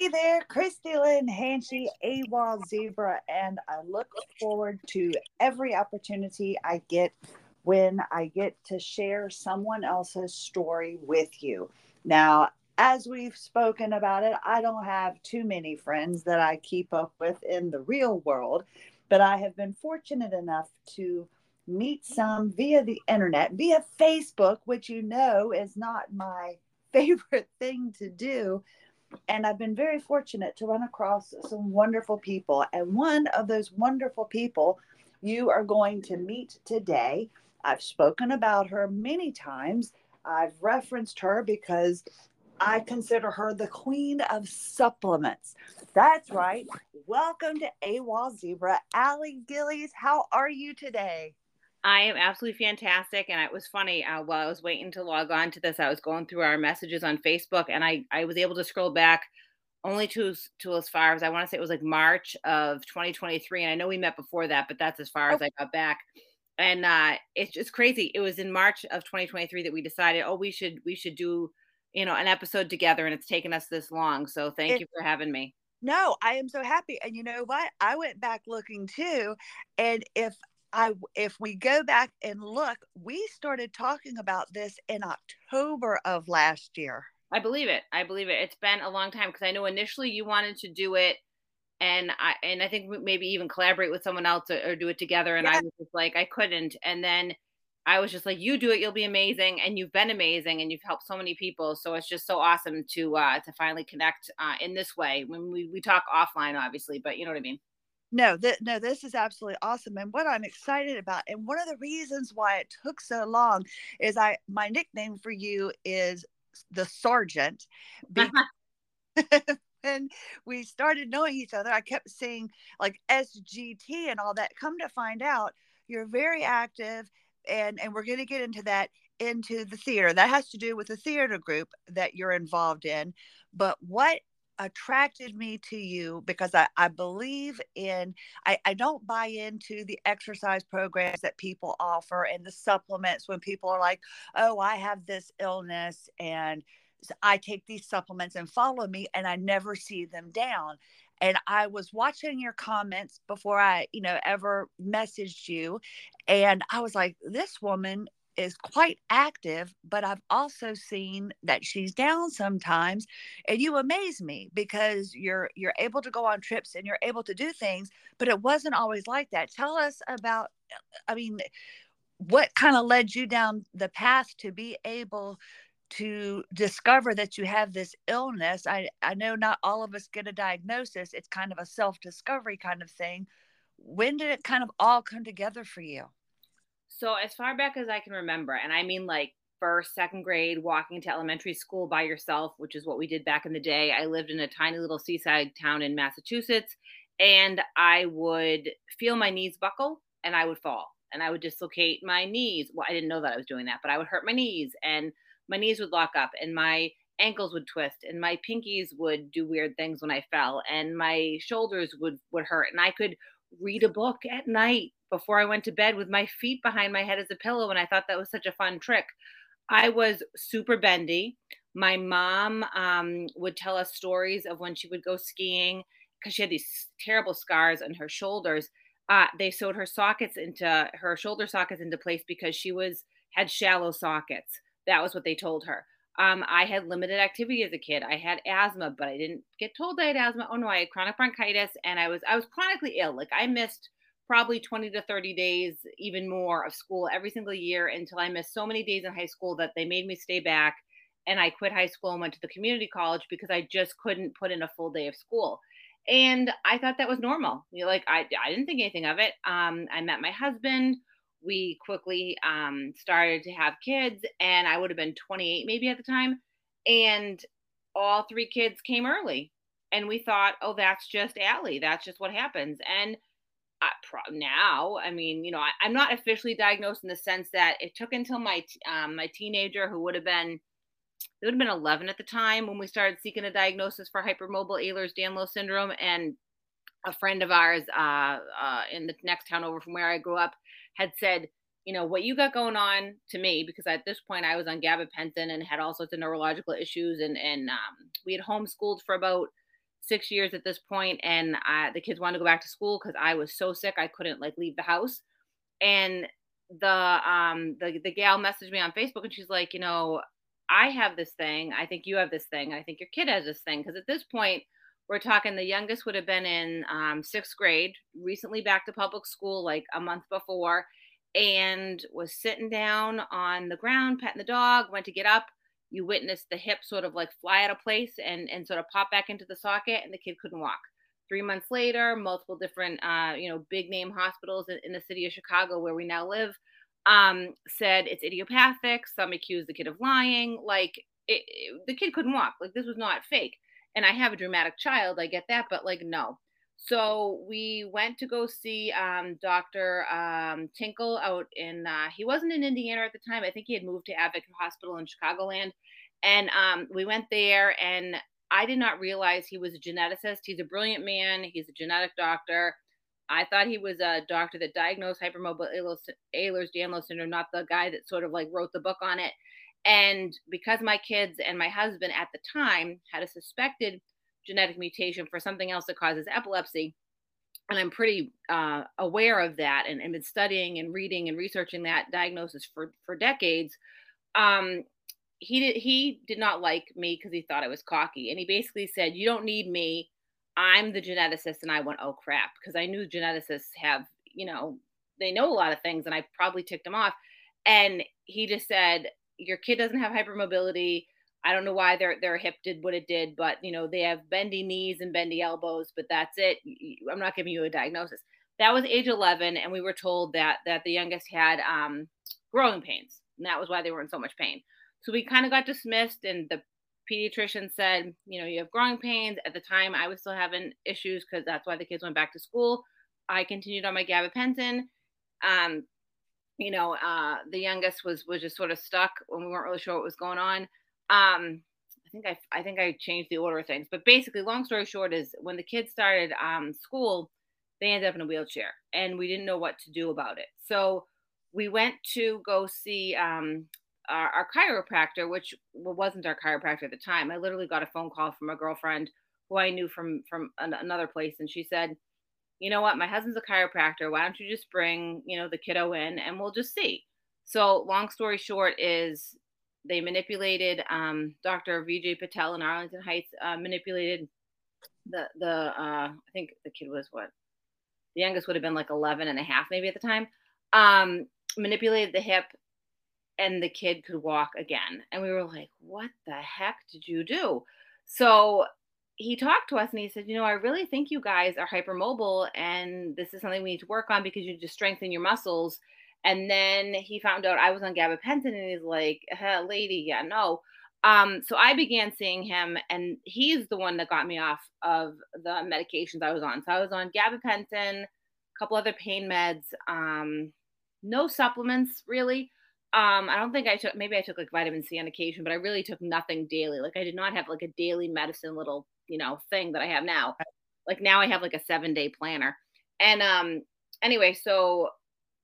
Hey there, Christie Lynn Hanchey, AWOL Zebra, and I look forward to every opportunity I get when I get to share someone else's story with you. Now, as we've spoken about it, I don't have too many friends that I keep up with in the real world, but I have been fortunate enough to meet some via the internet, via Facebook, which you know is not my favorite thing to do. And I've been very fortunate to run across some wonderful people. And one of those wonderful people you are going to meet today. I've spoken about her many times. I've referenced her because I consider her the queen of supplements. That's right. Welcome to AWOL Zebra. Allie Gillies, how are you today? I am absolutely fantastic. And it was funny uh, while I was waiting to log on to this, I was going through our messages on Facebook and I, I was able to scroll back only to, to as far as I want to say it was like March of 2023. And I know we met before that, but that's as far oh. as I got back. And uh, it's just crazy. It was in March of 2023 that we decided, oh, we should we should do, you know, an episode together, and it's taken us this long. So thank it, you for having me. No, I am so happy. And you know what? I went back looking too. And if I if we go back and look, we started talking about this in October of last year. I believe it. I believe it. It's been a long time because I know initially you wanted to do it and I and I think maybe even collaborate with someone else or, or do it together and yeah. I was just like I couldn't and then I was just like you do it you'll be amazing and you've been amazing and you've helped so many people so it's just so awesome to uh to finally connect uh in this way when we we talk offline obviously but you know what I mean no that no this is absolutely awesome and what i'm excited about and one of the reasons why it took so long is i my nickname for you is the sergeant when we started knowing each other i kept seeing like sgt and all that. Come to find out you're very active and and we're going to get into that into the theater. That has to do with the theater group that you're involved in but what attracted me to you because I, I believe in I, I don't buy into the exercise programs that people offer and the supplements when people are like, oh, I have this illness and I take these supplements and follow me and I never see them down. And I was watching your comments before I, you know, ever messaged you. And I was like, this woman is quite active, but I've also seen that she's down sometimes. And you amaze me because you're you're able to go on trips and you're able to do things, but it wasn't always like that. Tell us about I mean, what kind of led you down the path to be able to discover that you have this illness. I, I know not all of us get a diagnosis. It's kind of a self-discovery kind of thing. When did it kind of all come together for you? So as far back as I can remember, and I mean like first, second grade, walking to elementary school by yourself, which is what we did back in the day. I lived in a tiny little seaside town in Massachusetts, and I would feel my knees buckle and I would fall and I would dislocate my knees. Well, I didn't know that I was doing that, but I would hurt my knees and my knees would lock up and my ankles would twist and my pinkies would do weird things when I fell and my shoulders would would hurt and I could read a book at night before I went to bed with my feet behind my head as a pillow. And I thought that was such a fun trick. I was super bendy. My mom um, would tell us stories of when she would go skiing because she had these terrible scars on her shoulders. Uh, they sewed her sockets into her shoulder sockets into place because she was had shallow sockets. That was what they told her. Um, I had limited activity as a kid. I had asthma, but I didn't get told I had asthma. Oh no, I had chronic bronchitis, and I was I was chronically ill. Like I missed probably 20 to 30 days, even more, of school every single year until I missed so many days in high school that they made me stay back. And I quit high school and went to the community college because I just couldn't put in a full day of school. And I thought that was normal. You know, like I, I didn't think anything of it. Um, I met my husband. We quickly um, started to have kids, and I would have been 28 maybe at the time. And all three kids came early. And we thought, oh, that's just Allie. That's just what happens. And now i mean you know I, am not officially diagnosed in the sense that it took until my um, my teenager who would have been it would have been 11 at the time when we started seeking a diagnosis for hypermobile ehlers-danlos syndrome and a friend of ours uh, uh, in the next town over from where i grew up had said you know what you got going on to me because at this point i was on gabapentin and had all sorts of neurological issues and and um, we had homeschooled for about six years at this point, and the kids wanted to go back to school because I was so sick I couldn't like leave the house. And the um the the gal messaged me on Facebook, and she's like, you know, I have this thing. I think you have this thing. I think your kid has this thing. Because at this point, we're talking the youngest would have been in um, sixth grade, recently back to public school, like a month before, and was sitting down on the ground, petting the dog, went to get up. You witnessed the hip sort of like fly out of place and, and sort of pop back into the socket, and the kid couldn't walk. Three months later, multiple different, uh, you know, big name hospitals in, in the city of Chicago where we now live um, said it's idiopathic. Some accused the kid of lying. Like it, it, the kid couldn't walk. Like this was not fake. And I have a dramatic child. I get that, but like no. So we went to go see um, Dr. Um, Tinkle out in. Uh, he wasn't in Indiana at the time. I think he had moved to Advocate Hospital in Chicagoland. And um, we went there, and I did not realize he was a geneticist. He's a brilliant man. He's a genetic doctor I thought he was a doctor that diagnosed hypermobile Ehlers-Danlos syndrome, not the guy that sort of like wrote the book on it. And because my kids and my husband at the time had a suspected genetic mutation for something else that causes epilepsy, and I'm pretty uh, aware of that and, and been studying and reading and researching that diagnosis for, for decades. Um, he did he did not like me because he thought I was cocky, and he basically said, "You don't need me I'm the geneticist and I went, oh crap, because I knew geneticists have, you know, they know a lot of things and I probably ticked him off. And he just said, Your kid doesn't have hypermobility. I don't know why their their hip did what it did, but you know, they have bendy knees and bendy elbows, but that's it. I'm not giving you a diagnosis. That was age 11, and we were told that that the youngest had um, growing pains, and that was why they were in so much pain. So we kind of got dismissed, and the pediatrician said, you know, you have growing pains. At the time, I was still having issues because that's why the kids went back to school. I continued on my gabapentin. Um, you know, uh, the youngest was was just sort of stuck when we weren't really sure what was going on. Um, I think I I think I changed the order of things, but basically, long story short is when the kids started um, school, they ended up in a wheelchair, and we didn't know what to do about it. So we went to go see um, our, our chiropractor, which wasn't our chiropractor at the time. I literally got a phone call from a girlfriend who I knew from from an, another place, and she said, "You know what? My husband's a chiropractor. Why don't you just bring you know the kiddo in, and we'll just see." So, long story short, is they manipulated um, Dr. Vijay Patel in Arlington Heights uh, manipulated the the uh, I think the kid was what the youngest would have been like 11 and a half maybe at the time um, manipulated the hip and the kid could walk again. And we were like, what the heck did you do? So he talked to us and he said, you know, I really think you guys are hypermobile and this is something we need to work on because you just strengthen your muscles. And then he found out I was on gabapentin and he's like, lady, yeah, no. Um, so I began seeing him and he's the one that got me off of the medications I was on. So I was on gabapentin, a couple other pain meds, um, no supplements really um, I don't think I took maybe I took like vitamin C on occasion, but I really took nothing daily. Like I did not have like a daily medicine little, you know, thing that I have now. Like now I have like a seven day planner. And um anyway, so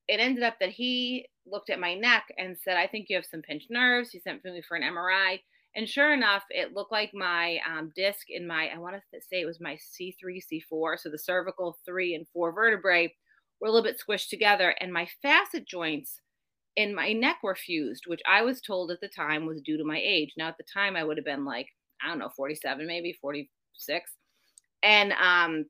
it ended up that he looked at my neck and said, I think you have some pinched nerves. He sent me for an MRI. And sure enough, it looked like my um, disc in my, I want to say it was my C3, C4. So the cervical three and four vertebrae were a little bit squished together. And my facet joints and my neck were fused, which I was told at the time was due to my age. Now, at the time, I would have been like, I don't know, 47, maybe 46. And um,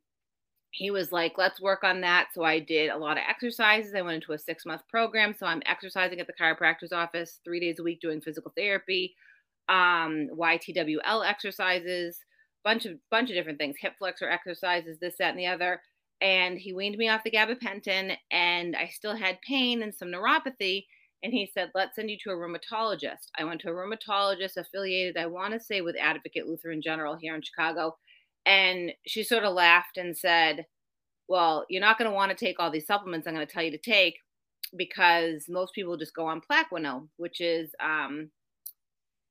he was like, let's work on that. So I did a lot of exercises. I went into a six month program. So I'm exercising at the chiropractor's office three days a week doing physical therapy, um, YTWL exercises, bunch of bunch of different things, hip flexor exercises, this, that, and the other and he weaned me off the gabapentin and I still had pain and some neuropathy. And he said, let's send you to a rheumatologist. I went to a rheumatologist affiliated, I want to say, with Advocate Lutheran General here in Chicago. And she sort of laughed and said, well, you're not going to want to take all these supplements I'm going to tell you to take because most people just go on Plaquenil, which is um,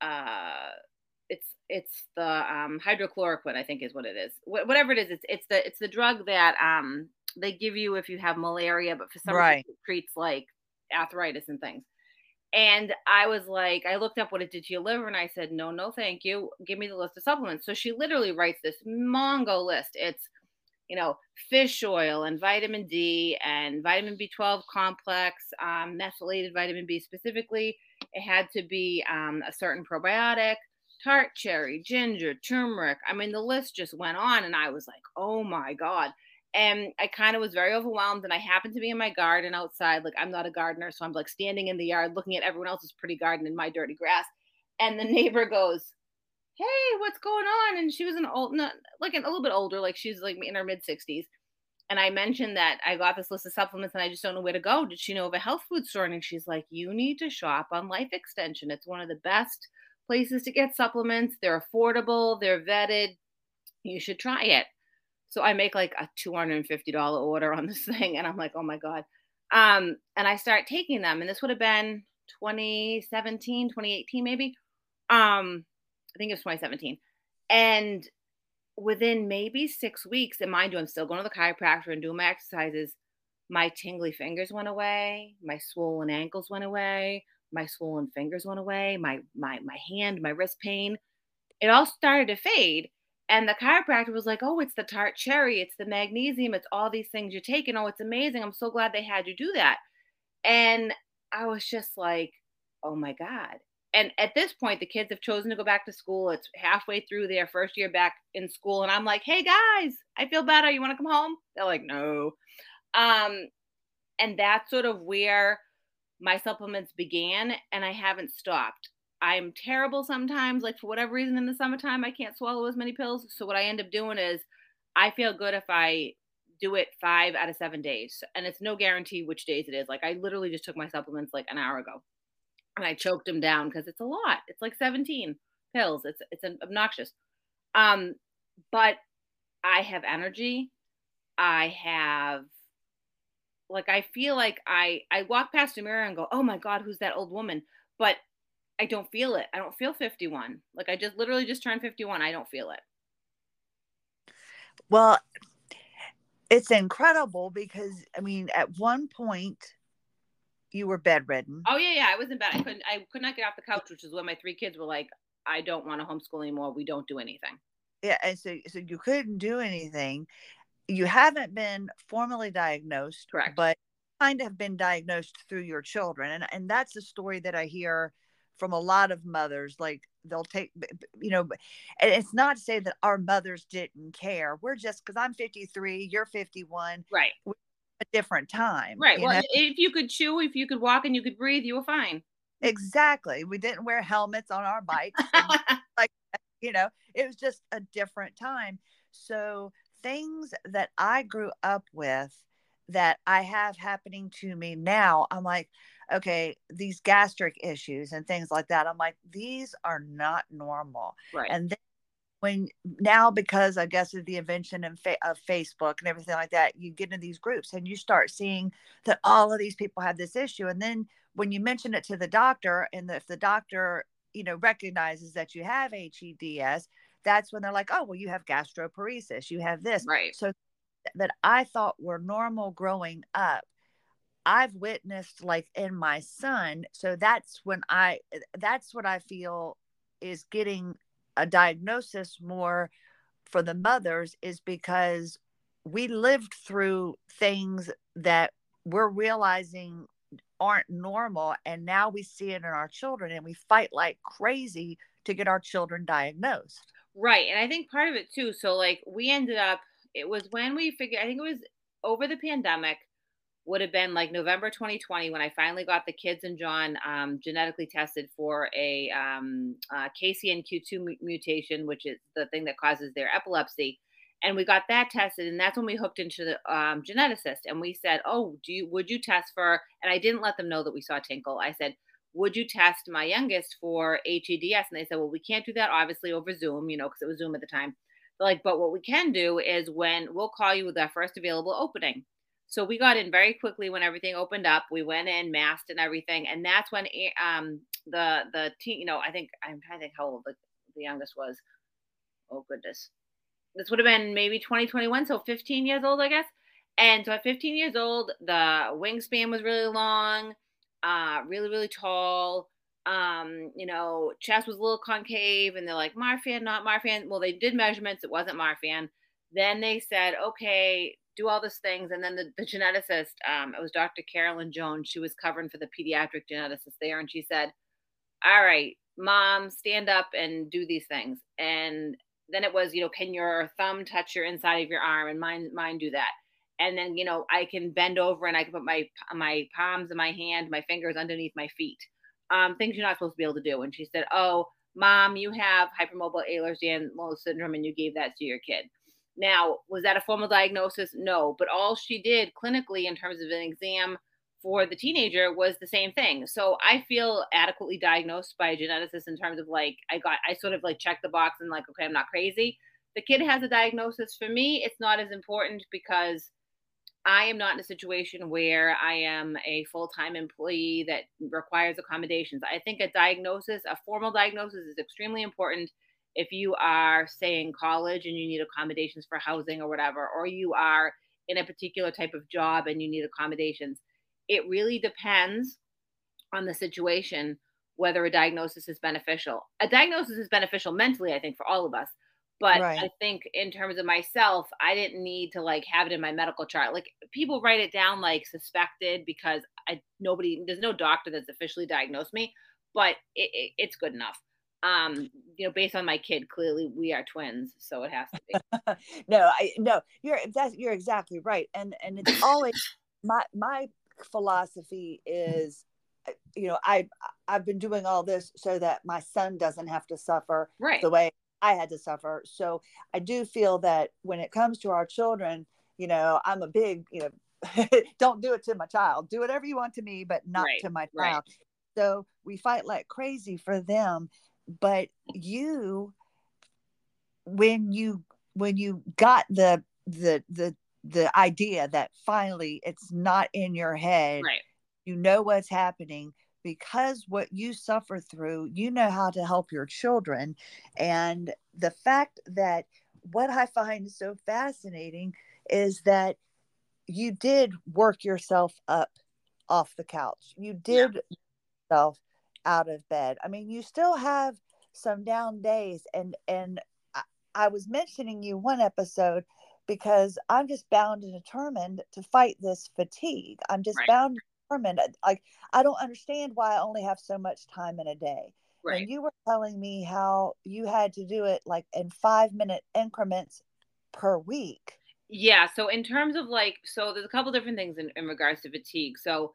uh, it's it's the um, hydrochloroquine, I think is what it is. Wh- whatever it is, it's it's the it's the drug that um, they give you if you have malaria, but for some right. reason it treats like arthritis and things. And I was like, I looked up what it did to your liver and I said, no, no, thank you. Give me the list of supplements. So she literally writes this Mongo list. It's, you know, fish oil and vitamin D and vitamin B12 complex, um, methylated vitamin B specifically. It had to be um, a certain probiotic, tart cherry, ginger, turmeric. I mean, the list just went on. And I was like, oh my God and I kind of was very overwhelmed. And I happened to be in my garden outside. Like I'm not a gardener, so I'm like standing in the yard looking at everyone else's pretty garden and my dirty grass. And the neighbor goes, "Hey, what's going on?" And she was an old, not, like an, a little bit older, like she's like in her mid 60s. And I mentioned that I got this list of supplements and I just don't know where to go. Did she know of a health food store? And she's like, "You need to shop on Life Extension. It's one of the best places to get supplements. They're affordable. They're vetted. You should try it." So I make like a $250 order on this thing and I'm like, oh my God. Um, and I start taking them, and this would have been 2017, 2018, maybe. Um, I think it was 2017. And within maybe six weeks, and mind you, I'm still going to the chiropractor and doing my exercises. My tingly fingers went away, my swollen ankles went away, my swollen fingers went away, my my my hand, my wrist pain. It all started to fade. And the chiropractor was like, Oh, it's the tart cherry, it's the magnesium, it's all these things you're taking. Oh, it's amazing. I'm so glad they had you do that. And I was just like, Oh my God. And at this point, the kids have chosen to go back to school. It's halfway through their first year back in school. And I'm like, Hey guys, I feel better. You want to come home? They're like, No. Um, and that's sort of where my supplements began. And I haven't stopped. I'm terrible sometimes. Like for whatever reason in the summertime, I can't swallow as many pills. So what I end up doing is I feel good if I do it five out of seven days. And it's no guarantee which days it is. Like I literally just took my supplements like an hour ago and I choked them down because it's a lot. It's like 17 pills. It's it's obnoxious. Um, but I have energy. I have like I feel like I I walk past a mirror and go, "Oh my god, who's that old woman?" But I don't feel it. I don't feel 51. Like I just literally just turned 51. I don't feel it. Well, it's incredible because I mean, at one point you were bedridden. Oh yeah, yeah. I was in bed. I couldn't I could not get off the couch, which is when my three kids were like, I don't want to homeschool anymore. We don't do anything. Yeah, and so so you couldn't do anything. You haven't been formally diagnosed, correct? But kind of have been diagnosed through your children, and and that's the story that I hear from a lot of mothers like they'll take you know and it's not to say that our mothers didn't care. We're just because i'm 53 you're 51 right. a different time right. well know? if you could chew if you could walk and you could breathe you were fine. Exactly. We didn't wear helmets on our bikes like you know? It was just a different time. So things that i grew up with that i have happening to me now i'm like okay, these gastric issues and things like that. I'm like, these are not normal. Right. And then when now, because I guess of the invention of, fa- of Facebook and everything like that, you get into these groups and you start seeing that all of these people have this issue. And then when you mention it to the doctor, and if the doctor, you know, recognizes that you have HEDS, that's when they're like, oh, well, you have gastroparesis, you have this. Right. So that I thought were normal growing up I've witnessed like in my son. So that's when I, that's what I feel is getting a diagnosis more for the mothers is because we lived through things that we're realizing aren't normal. And now we see it in our children and we fight like crazy to get our children diagnosed. Right. And I think part of it too. So, like, we ended up, it was when we figured, I think it was over the pandemic would have been like November 2020 when I finally got the kids and John um, genetically tested for a um, uh, KCNQ2 mutation, which is the thing that causes their epilepsy. And we got that tested, and that's when we hooked into the um, geneticist. And we said, "Oh, do you would you test for?" And I didn't let them know that we saw Tinkle. I said, "Would you test my youngest for HEDS?" And they said, "Well, we can't do that obviously over Zoom, you know, because it was Zoom at the time." Like, but what we can do is when we'll call you with our first available opening. So we got in very quickly when everything opened up. We went in, masked and everything, and that's when eh, um the the teen, you know, I think I'm trying to think how old the, the youngest was. Oh goodness, this would have been maybe 2021, so 15 years old, I guess. And so at 15 years old, the wingspan was really long. uh, really, really tall. Um, you know, chest was a little concave, and they're like Marfan, not Marfan. Well, they did measurements; it wasn't Marfan. Then they said, okay, do all these things, and then the, the geneticist, um, it was Dr. Carolyn Jones. She was covering for the pediatric geneticist there, and she said, "All right, mom, stand up and do these things." And then it was, you know, can your thumb touch your inside of your arm, and mine, mine do that and then you know I can bend over and I can put my my palms of my hand, my fingers underneath my feet. Um, things you're not supposed to be able to do. And she said, "Oh, mom, you have hypermobile Ehlers-Danlos syndrome, and you gave that to your kid." Now, was that a formal diagnosis? No, but all she did clinically in terms of an exam for the teenager was the same thing. So I feel adequately diagnosed by a geneticist in terms of like I got I sort of like checked the box and like okay, I'm not crazy. The kid has a diagnosis. For me, it's not as important because I am not in a situation where I am a full time employee that requires accommodations. I think a diagnosis, a formal diagnosis, is extremely important if you are, say, in college and you need accommodations for housing or whatever, or you are in a particular type of job and you need accommodations. It really depends on the situation whether a diagnosis is beneficial. A diagnosis is beneficial mentally, I think, for all of us. But right. I think in terms of myself, I didn't need to like have it in my medical chart. Like people write it down like suspected because I nobody there's no doctor that's officially diagnosed me, but it, it, it's good enough. Um, you know, based on my kid, clearly we are twins, so it has to be. no, I no, you're that's you're exactly right, and and it's always my my philosophy is uh, you know i i've been doing all this so that my son doesn't have to suffer right. the way I had to suffer. So I do feel that when it comes to our children, you know, I'm a big, you know, don't do it to my child. Do whatever you want to me, but not right, to my child. Right. So we fight like crazy for them. But you, when you when you got the the the the idea that finally it's not in your head, right. you know what's happening because what you suffer through, you know how to help your children. And the fact that what I find so fascinating is that you did work yourself up off the couch. You did yeah. yourself out of bed. I mean, you still have some down days and and I, I was mentioning you one episode because I'm just bound and determined to fight this fatigue. I'm just right. bound determined. Uh, like I don't understand why I only have so much time in a day. Right. And you were telling me how you had to do it like in five minute increments per week. Yeah. So in terms of like, so there's a couple different things in, in regards to fatigue. So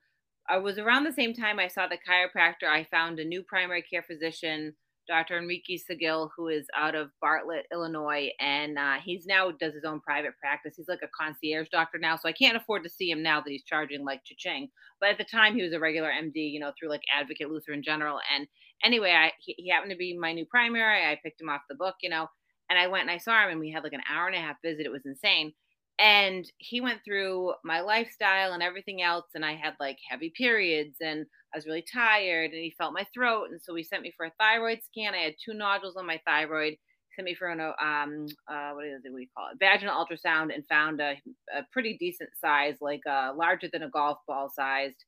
I was around the same time I saw the chiropractor. I found a new primary care physician Dr. Enrique Seguil, who is out of Bartlett, Illinois, and uh, he's now does his own private practice. He's like a concierge doctor now, so I can't afford to see him now that he's charging like cha-ching. But at the time, he was a regular MD, you know, through like Advocate Lutheran General. And anyway, I he, he happened to be my new primary. I picked him off the book, you know, and I went and I saw him, and we had like an hour and a half visit. It was insane and he went through my lifestyle and everything else and i had like heavy periods and i was really tired and he felt my throat and so he sent me for a thyroid scan. I had two nodules on my thyroid. He sent me for an um uh what is it what do call it? Vaginal ultrasound and found a, a pretty decent size like uh larger than a golf ball sized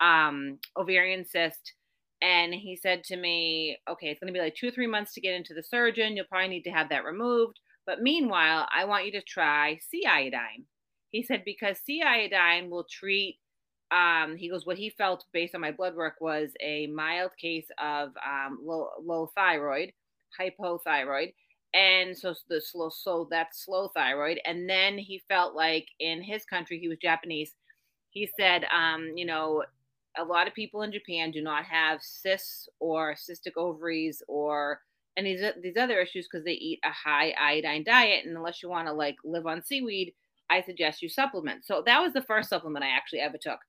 um ovarian cyst. And he said to me okay it's going to be like two or three months to get into the surgeon. You'll probably need to have that removed but meanwhile, I want you to try sea iodine. He said, because sea iodine will treat, um, he goes, what he felt based on my blood work was a mild case of um, low, low thyroid, hypothyroid. And so the slow, so that's slow thyroid. And then he felt like in his country, he was Japanese. He said, um, you know, a lot of people in Japan do not have cysts or cystic ovaries or and these these other issues because they eat a high iodine diet and unless you want to like live on seaweed i suggest you supplement. So that was the first supplement i actually ever took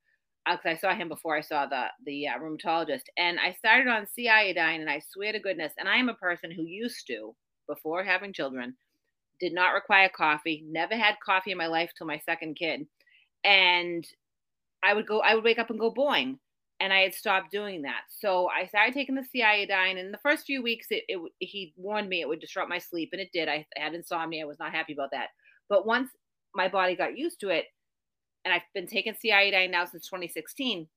because uh, i saw him before i saw the the uh, rheumatologist and i started on sea iodine and i swear to goodness and i am a person who used to before having children did not require coffee never had coffee in my life till my second kid and i would go i would wake up and go boing and I had stopped doing that. So I started taking the sea iodine, and the first few weeks, it, it, he warned me it would disrupt my sleep, and it did. I had insomnia. I was not happy about that. But once my body got used to it, and I've been taking sea iodine now since 2016,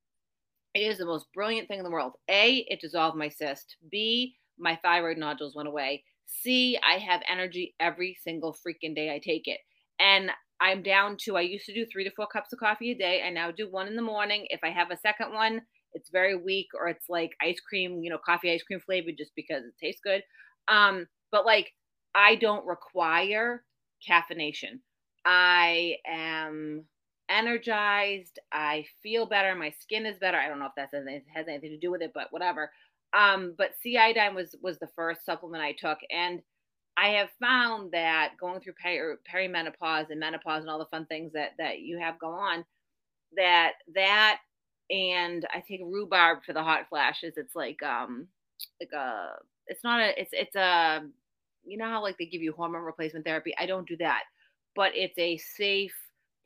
It is the most brilliant thing in the world. A, it dissolved my cyst. B, my thyroid nodules went away. C, I have energy every single freaking day I take it. And I'm down to, I used to do three to four cups of coffee a day. I now do one in the morning. If I have a second one, it's very weak or it's like ice cream, you know, coffee ice cream flavored just because it tastes good. Um, but like I don't require caffeination. I am energized. I feel better. My skin is better. I don't know if that has anything to do with it, but whatever. Um, but sea iodine was was the first supplement I took, and I have found that going through peri- perimenopause and menopause and all the fun things that that you have go on, that that and I take rhubarb for the hot flashes. It's like um like a it's not a it's it's a you know how like they give you hormone replacement therapy. I don't do that, but it's a safe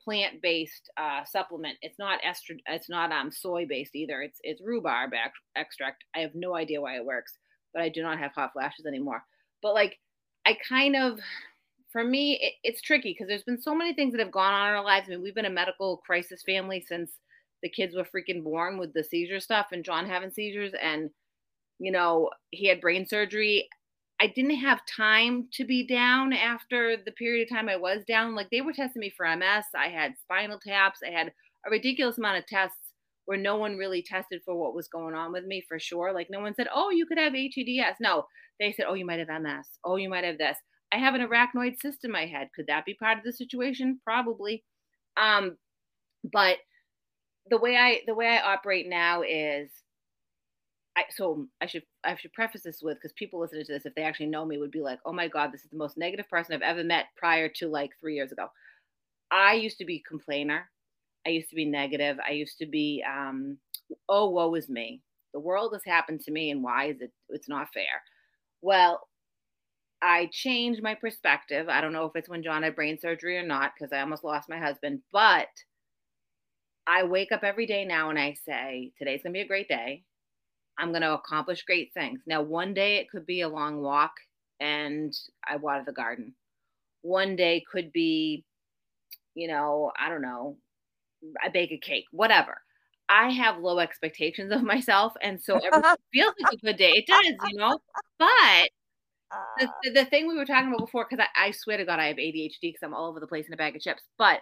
plant based uh, supplement. It's not estrogen. It's not um soy based either. It's it's rhubarb extract. I have no idea why it works, but I do not have hot flashes anymore. But like I kind of for me it, it's tricky because there's been so many things that have gone on in our lives. I mean, we've been a medical crisis family since the kids were freaking born with the seizure stuff and John having seizures and you know, he had brain surgery. I didn't have time to be down after the period of time I was down. Like they were testing me for MS. I had spinal taps. I had a ridiculous amount of tests where no one really tested for what was going on with me for sure. Like no one said, "Oh, you could have HEDS." No, they said, "Oh, you might have MS. Oh, you might have this." I have an arachnoid cyst in my head. Could that be part of the situation? Probably. Um, but the way I the way I operate now is I, so I should I should preface this with because people listening to this, if they actually know me, would be like, "Oh my god, this is the most negative person I've ever met." Prior to like three years ago, I used to be complainer. I used to be negative. I used to be, um, "Oh, woe is me. The world has happened to me, and why is it? It's not fair." Well, I changed my perspective. I don't know if it's when John had brain surgery or not because I almost lost my husband, but I wake up every day now and I say, today's going to be a great day. I'm going to accomplish great things. Now, one day it could be a long walk and I water the garden. One day could be, you know, I don't know, I bake a cake, whatever. I have low expectations of myself. And so everything feels like a good day. It does, you know, but the, the, the thing we were talking about before, because I, I, swear to God, I have ADHD because I'm all over the place in a bag of chips. But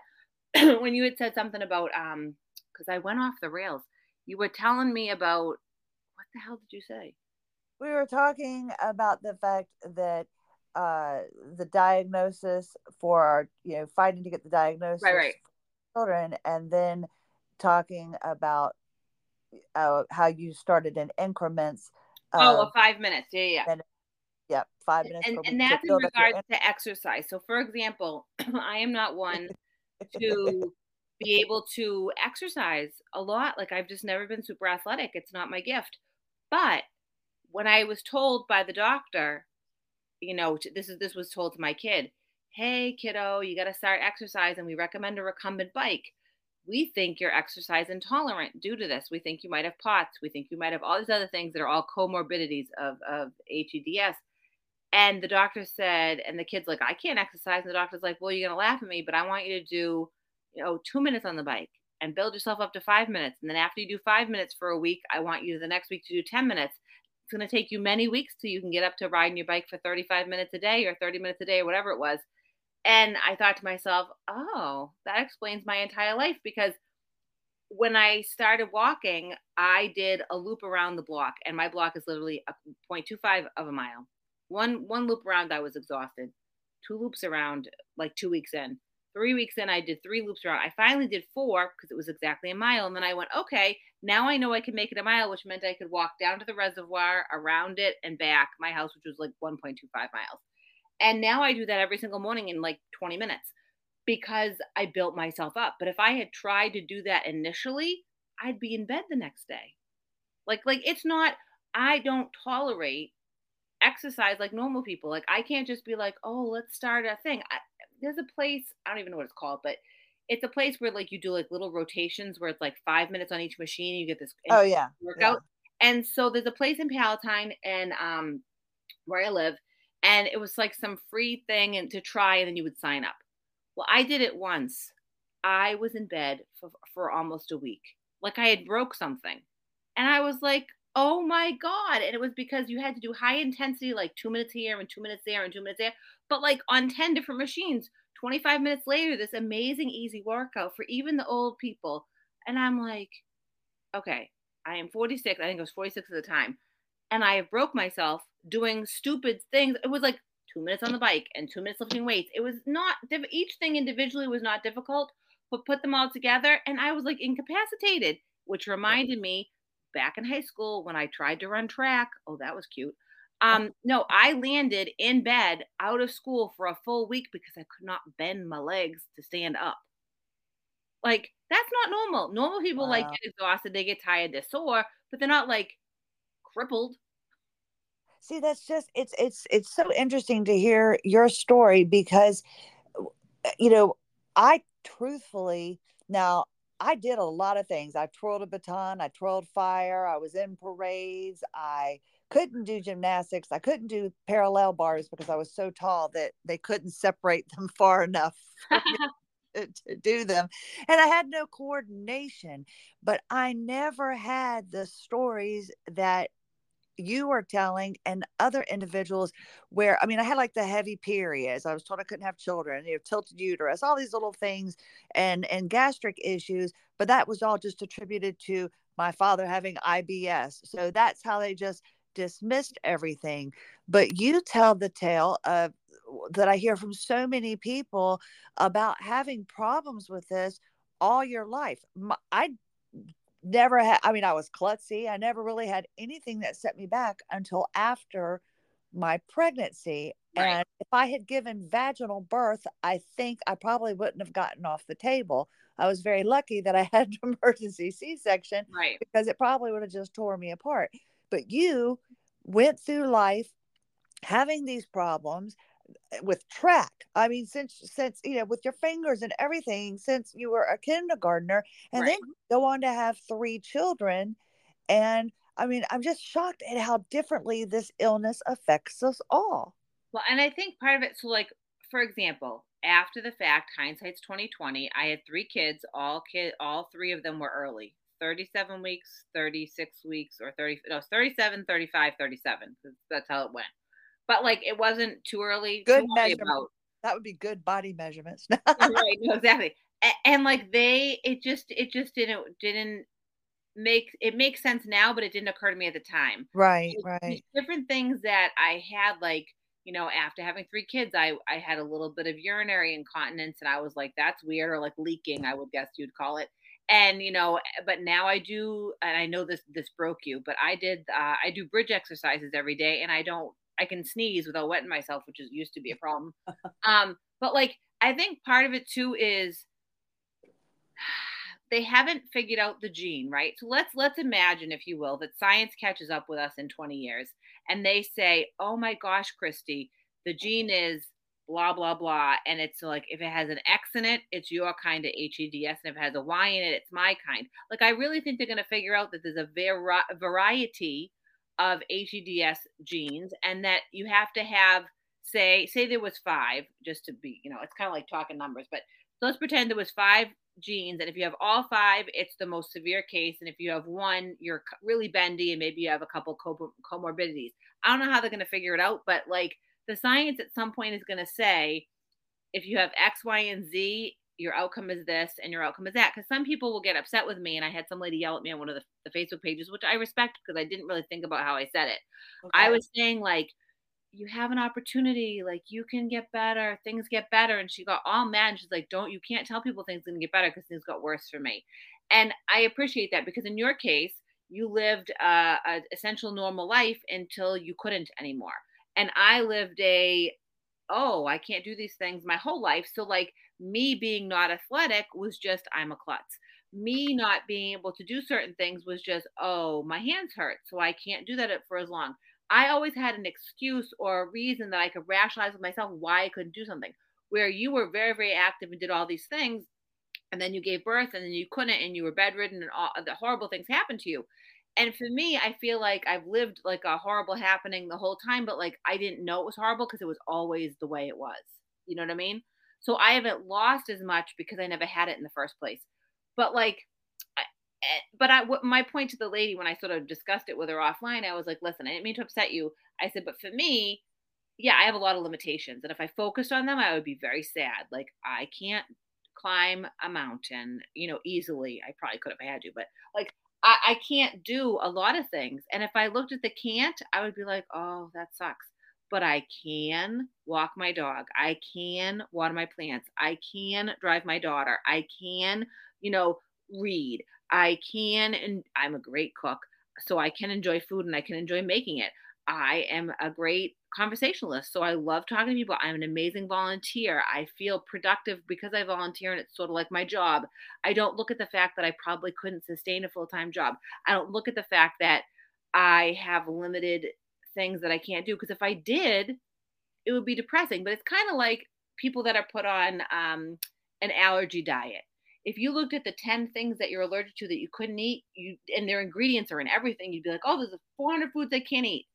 when you had said something about um because I went off the rails. You were telling me about what the hell did you say? We were talking about the fact that uh the diagnosis for our you know fighting to get the diagnosis right, right. children and then talking about uh, how you started in increments oh well, five minutes yeah yeah and, yeah five minutes and, and that's in regards to exercise so for example i am not one to be able to exercise a lot. Like I've just never been super athletic. It's not my gift. But when I was told by the doctor, you know, this is this was told to my kid, "Hey kiddo, you got to start exercise and We recommend a recumbent bike. We think you're exercise intolerant due to this. We think you might have POTS. We think you might have all these other things that are all comorbidities of of HEDS." And the doctor said, and the kid's like, I can't exercise. And the doctor's like, Well, you're going to laugh at me, but I want you to do, you know, two minutes on the bike and build yourself up to five minutes. And then after you do five minutes for a week, I want you the next week to do 10 minutes. It's going to take you many weeks till you can get up to riding your bike for 35 minutes a day or 30 minutes a day or whatever it was. And I thought to myself, oh, that explains my entire life because when I started walking, I did a loop around the block, and my block is literally a 0.25 of a mile. One one loop around, I was exhausted. Two loops around, like two weeks in. Three weeks in, I did three loops around. I finally did four because it was exactly a mile. And then I went, okay, now I know I can make it a mile, which meant I could walk down to the reservoir, around it, and back my house, which was like 1.25 miles. And now I do that every single morning in like 20 minutes because I built myself up. But if I had tried to do that initially, I'd be in bed the next day. Like, like it's not, I don't tolerate exercise like normal people. Like I can't just be like, oh, let's start a thing. I, there's a place I don't even know what it's called, but it's a place where like you do like little rotations where it's like five minutes on each machine. And you get this oh yeah workout. Yeah. And so there's a place in Palatine and um where I live, and it was like some free thing and to try, and then you would sign up. Well, I did it once. I was in bed for, for almost a week, like I had broke something. And I was like, oh my God. And it was because you had to do high intensity, like two minutes here and two minutes there and two minutes there, but like on 10 different machines. 25 minutes later, this amazing, easy workout for even the old people. And I'm like, okay, I am 46. I think I was 46 at the time. And I broke myself doing stupid things. It was like two minutes on the bike and two minutes lifting weights. It was not, each thing individually was not difficult, but put them all together and I was like incapacitated, which reminded me back in high school when I tried to run track. Oh, that was cute. Um, no, I landed in bed out of school for a full week because I could not bend my legs to stand up. Like that's not normal. Normal people wow. like get exhausted, they get tired, they're sore, but they're not like crippled. See, that's just it's it's it's so interesting to hear your story because you know, I truthfully now I did a lot of things. I twirled a baton, I twirled fire, I was in parades, I couldn't do gymnastics, I couldn't do parallel bars because I was so tall that they couldn't separate them far enough to, to do them. And I had no coordination, but I never had the stories that you are telling and other individuals where I mean I had like the heavy periods. I was told I couldn't have children, you know, tilted uterus, all these little things and and gastric issues, but that was all just attributed to my father having IBS. So that's how they just dismissed everything. But you tell the tale of that I hear from so many people about having problems with this all your life. I never had i mean i was klutzy. I never really had anything that set me back until after my pregnancy. Right. and if i had given vaginal birth i think i probably wouldn't have gotten off the table. I was very lucky that i had an emergency c-section right. because it probably would have just tore me apart. But you went through life having these problems with track. I mean since since you know with your fingers and everything since you were a kindergartner and right. then go on to have three children and i mean i'm just shocked at how differently this illness affects us all. Well and i think part of it so like for example after the fact hindsight's 2020 i had three kids all kid all three of them were early 37 weeks 36 weeks or 30 no 37 35 37 that's how it went but like it wasn't too early. Good measurement. About. That would be good body measurements. right, no, exactly. And, and like they, it just, it just didn't, didn't make it makes sense now, but it didn't occur to me at the time. Right, right. Different things that I had, like you know, after having three kids, I I had a little bit of urinary incontinence, and I was like, that's weird, or like leaking, I would guess you'd call it. And you know, but now I do, and I know this this broke you, but I did uh, I do bridge exercises every day, and I don't I can sneeze without wetting myself, which is used to be a problem. um, but like I think part of it too is they haven't figured out the gene, right? So let's let's imagine, if you will, that science catches up with us in 20 years and they say, Oh my gosh, Christie, the gene is blah blah blah. And it's like if it has an X in it, it's your kind of HEDS, and if it has a Y in it, it's my kind. Like I really think they're gonna figure out that there's a var- variety of HEDS genes and that you have to have say say there was five just to be you know it's kind of like talking numbers but let's pretend there was five genes and if you have all five it's the most severe case and if you have one you're really bendy and maybe you have a couple comorbidities. I don't know how they're going to figure it out but like the science at some point is going to say if you have x y and z your outcome is this and your outcome is that. Because some people will get upset with me, and I had some lady yell at me on one of the, the Facebook pages, which I respect because I didn't really think about how I said it. Okay. I was saying like, you have an opportunity, like you can get better, things get better, and she got all mad. And she's like, don't you can't tell people things gonna get better because things got worse for me, and I appreciate that because in your case, you lived a, a essential normal life until you couldn't anymore, and I lived a oh I can't do these things my whole life, so like me being not athletic was just I'm a klutz. Me not being able to do certain things was just, oh, my hands hurt, so I can't do that for as long. I always had an excuse or a reason that I could rationalize with myself why I couldn't do something. Where you were very, very active and did all these things, and then you gave birth and then you couldn't, and you were bedridden, and all the horrible things happened to you. And for me, I feel like I've lived like a horrible happening the whole time, but like I didn't know it was horrible because it was always the way it was. You know what I mean? So I haven't lost as much because I never had it in the first place. But like, Eh, but I, my point to the lady when I sort of discussed it with her offline, I was like, listen, I didn't mean to upset you. I said, but for me, yeah, I have a lot of limitations. And if I focused on them, I would be very sad. Like, I can't climb a mountain, you know, easily. I probably could I had to, but like, I, I can't do a lot of things. And if I looked at the can't, I would be like, oh, that sucks. But I can walk my dog. I can water my plants. I can drive my daughter. I can, you know, read. I can, and I'm a great cook, so I can enjoy food and I can enjoy making it. I am a great conversationalist, so I love talking to people. I'm an amazing volunteer. I feel productive because I volunteer, and it's sort of like my job. I don't look at the fact that I probably couldn't sustain a full time job. I don't look at the fact that I have limited things that I can't do because if I did, it would be depressing. But it's kind of like people that are put on um, an allergy diet if you looked at the 10 things that you're allergic to that you couldn't eat, you and their ingredients are in everything, you'd be like, oh, there's 400 foods I can't eat.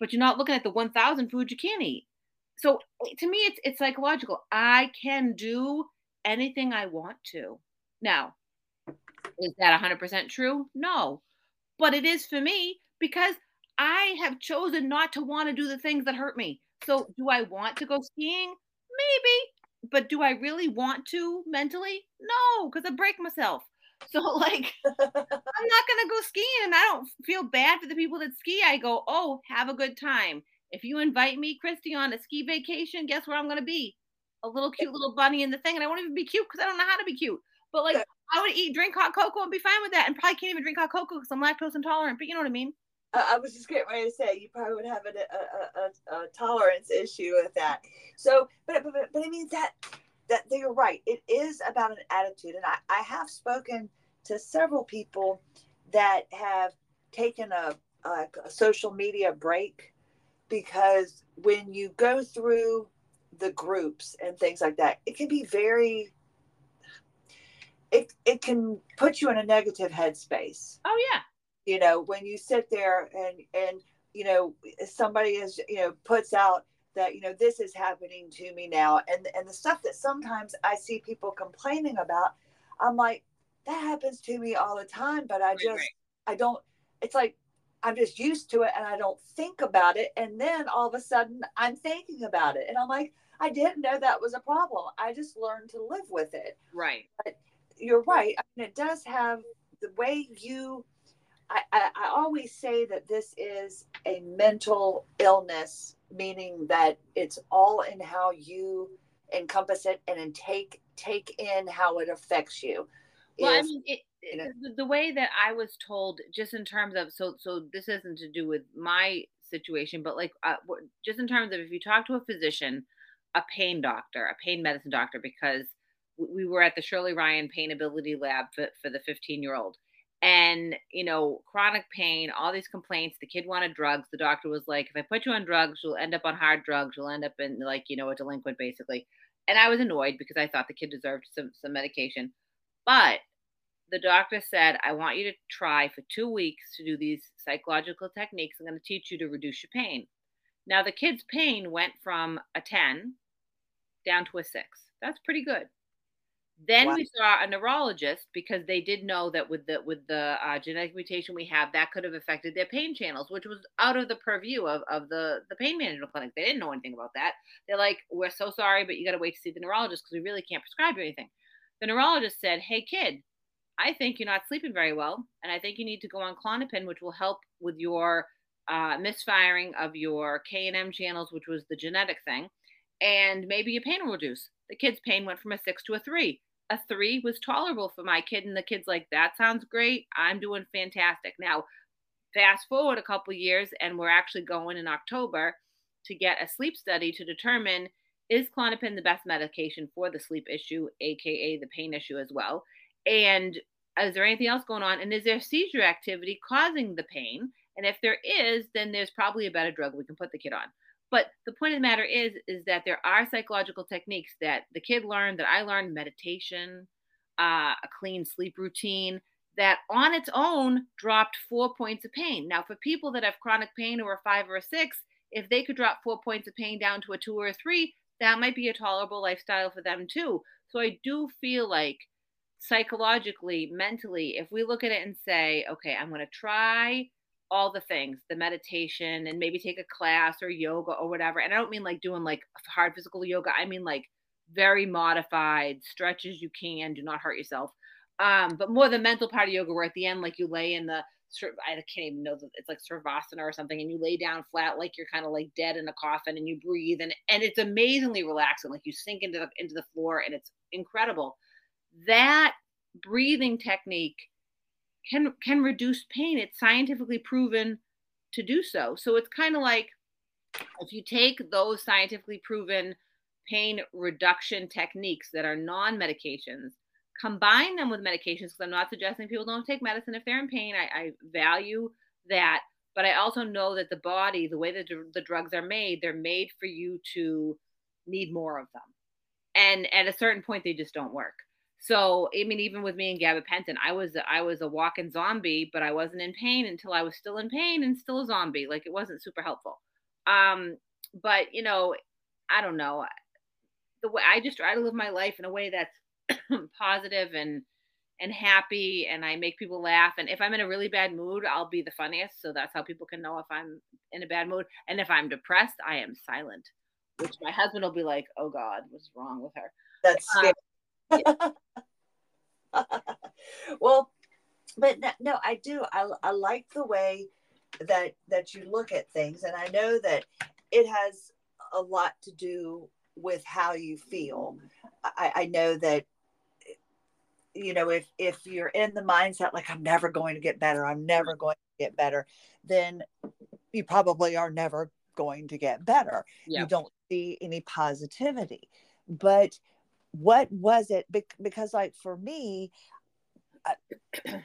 But you're not looking at the 1,000 foods you can't eat. So to me, it's it's psychological. I can do anything I want to. Now, is that 100% true? No. But it is for me because I have chosen not to want to do the things that hurt me. So, do I want to go skiing? Maybe but do I really want to mentally? No, because I break myself. So like I'm not gonna go skiing and I don't feel bad for the people that ski. I go, oh, have a good time. If you invite me, Christie, on a ski vacation, guess where I'm gonna be? A little cute little bunny in the thing, and I won't even be cute because I don't know how to be cute. But like I would eat, drink hot cocoa and be fine with that, and probably can't even drink hot cocoa because I'm lactose intolerant. But you know what I mean? I was just getting ready to say you probably would have a, a, a, a tolerance issue with that. So, but, but but I mean that that you're right. It is about an attitude, and I, I have spoken to several people that have taken a, a, a social media break because when you go through the groups and things like that, it can be very it it can put you in a negative headspace. Oh yeah you know when you sit there and and you know somebody is you know puts out that you know this is happening to me now and and the stuff that sometimes i see people complaining about i'm like that happens to me all the time but i just i don't it's like i'm just used to it and i don't think about it and then all of a sudden i'm thinking about it and i'm like i didn't know that was a problem. I just learned to live with it. Right. But you're right I mean, it does have the way you I, I, I always say that this is a mental illness, meaning that it's all in how you encompass it and then take take in how it affects you. Well, if, I mean, it, you know, the, the way that I was told, just in terms of so so this isn't to do with my situation, but like uh, just in terms of if you talk to a physician, a pain doctor, a pain medicine doctor, because we were at the Shirley Ryan Pain Ability Lab for, for the 15 year old and you know chronic pain all these complaints the kid wanted drugs the doctor was like if i put you on drugs you'll end up on hard drugs you'll end up in like you know a delinquent basically. And i was annoyed because i thought the kid deserved some some medication. But the doctor said i want you to try for two weeks to do these psychological techniques. I'm going to teach you to reduce your pain. Now the kid's pain went from a 10 down to a 6 that's pretty good then wow. we saw a neurologist because they did know that with the with the uh, genetic mutation we have, that could have affected their pain channels, which was out of the purview of, of the the pain management clinic. They didn't know anything about that. They're like, "We're so sorry, but you got to wait to see the neurologist because we really can't prescribe you anything." The neurologist said, "Hey, kid, I think you're not sleeping very well, and I think you need to go on Klonopin, which will help with your uh, misfiring of your K and M channels, which was the genetic thing, and maybe your pain will reduce." The kid's pain went from a six to a three a three was tolerable for my kid. And the kid's like, that sounds great. I'm doing fantastic. Now, fast forward a couple years, and we're actually going in October to get a sleep study to determine is Klonopin the best medication for the sleep issue, aka the pain issue as well? And is there anything else going on? And is there seizure activity causing the pain? And if there is, then there's probably a better drug we can put the kid on. But the point of the matter is, is that there are psychological techniques that the kid learned, that I learned, meditation, uh, a clean sleep routine, that on its own dropped four points of pain. Now, for people that have chronic pain or a five or a six, if they could drop four points of pain down to a two or a three, that might be a tolerable lifestyle for them too. So I do feel like psychologically, mentally, if we look at it and say, okay, I'm going to try all the things, the meditation and maybe take a class or yoga or whatever. And I don't mean like doing like hard physical yoga. I mean like very modified, stretches you can, do not hurt yourself. Um, but more the mental part of yoga where at the end, like you lay in the I can't even know that it's like Sravasana or something, and you lay down flat like you're kind of like dead in a coffin, and you breathe, and and it's amazingly relaxing. Like you sink into the into the floor, and it's incredible. That breathing technique can can reduce pain. It's scientifically proven to do so. So it's kind of like if you take those scientifically proven pain reduction techniques that are non-medications, combine them with medications because I'm not suggesting people don't take medicine if they're in pain. I, I value that, but I also know that the body, the way that the drugs are made, they're made for you to need more of them. And at a certain point, they just don't work. So I mean, even with me and gabapentin, I was I was a walking zombie, but I wasn't in pain until I was still in pain and still a zombie. Like it wasn't super helpful. Um, but you know, I don't know. The way I just try to live my life in a way that's positive and and happy and I make people laugh. And if I'm in a really bad mood, I'll be the funniest. So that's how people can know if I'm in a bad mood. And if I'm depressed, I am silent, which my husband will be like, oh God, what's wrong with her? That's um, well, but no, no, I do. I, I like the way that that you look at things, and I know that it has a lot to do with how you feel. I, I know that you know if if you're in the mindset like I'm never going to get better, I'm never going to get better, then you probably are never going to get better. Yeah. You don't see any positivity, but what was it? Because like for me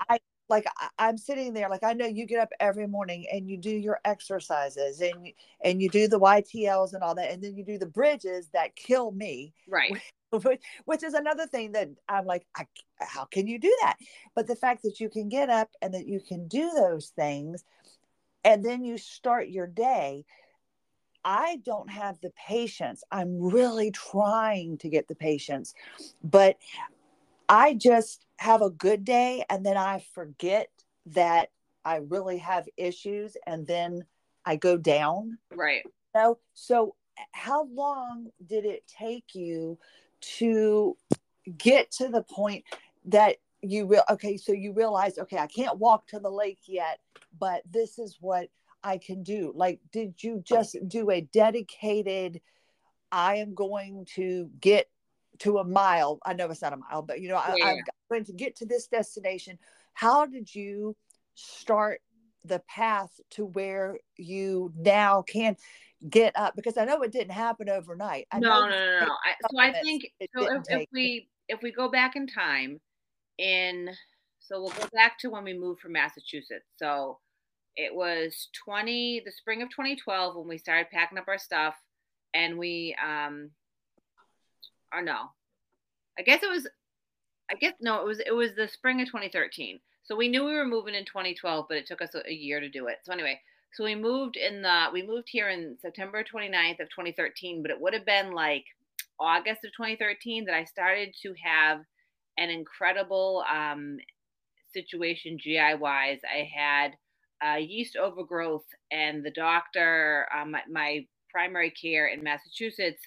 i like I, am sitting there like i know you get up every morning and you do your exercises and and you do the ytls and all that and then you do the bridges that kill me. Right. Which, which is another thing that i'm like I, how can you do that? But the fact that you can get up and that you can do those things and then you start your day I don't have the patience. I'm really trying to get the patience, but I just have a good day and then I forget that I really have issues and then I go down. Right. You know? So, how long did it take you to get to the point that you real okay so you realize okay i can't walk to the lake yet but this is what I can do? Like, did you oh. just do a dedicated, I am going to get to a mile? I know it's not a mile, but you know, yeah. I, I'm going to get to this destination. How did you start the path to where you now can get up? Because I know it didn't happen overnight. I no, no, no, no. I, so I think so if, if we if we go back in time, in so we'll go back to when we moved from Massachusetts. So it was 20 the spring of 2012 when we started packing up our stuff and we um or no. I guess it was i guess no it was it was the spring of 2013 so we knew we were moving in 2012 but it took us a, a year to do it. So anyway so we moved in the we moved here in september 29th of 2013 but it would have been like august of 2013 that i started to have an incredible um situation gi wise. I had uh, yeast overgrowth, and the doctor, uh, my, my primary care in Massachusetts,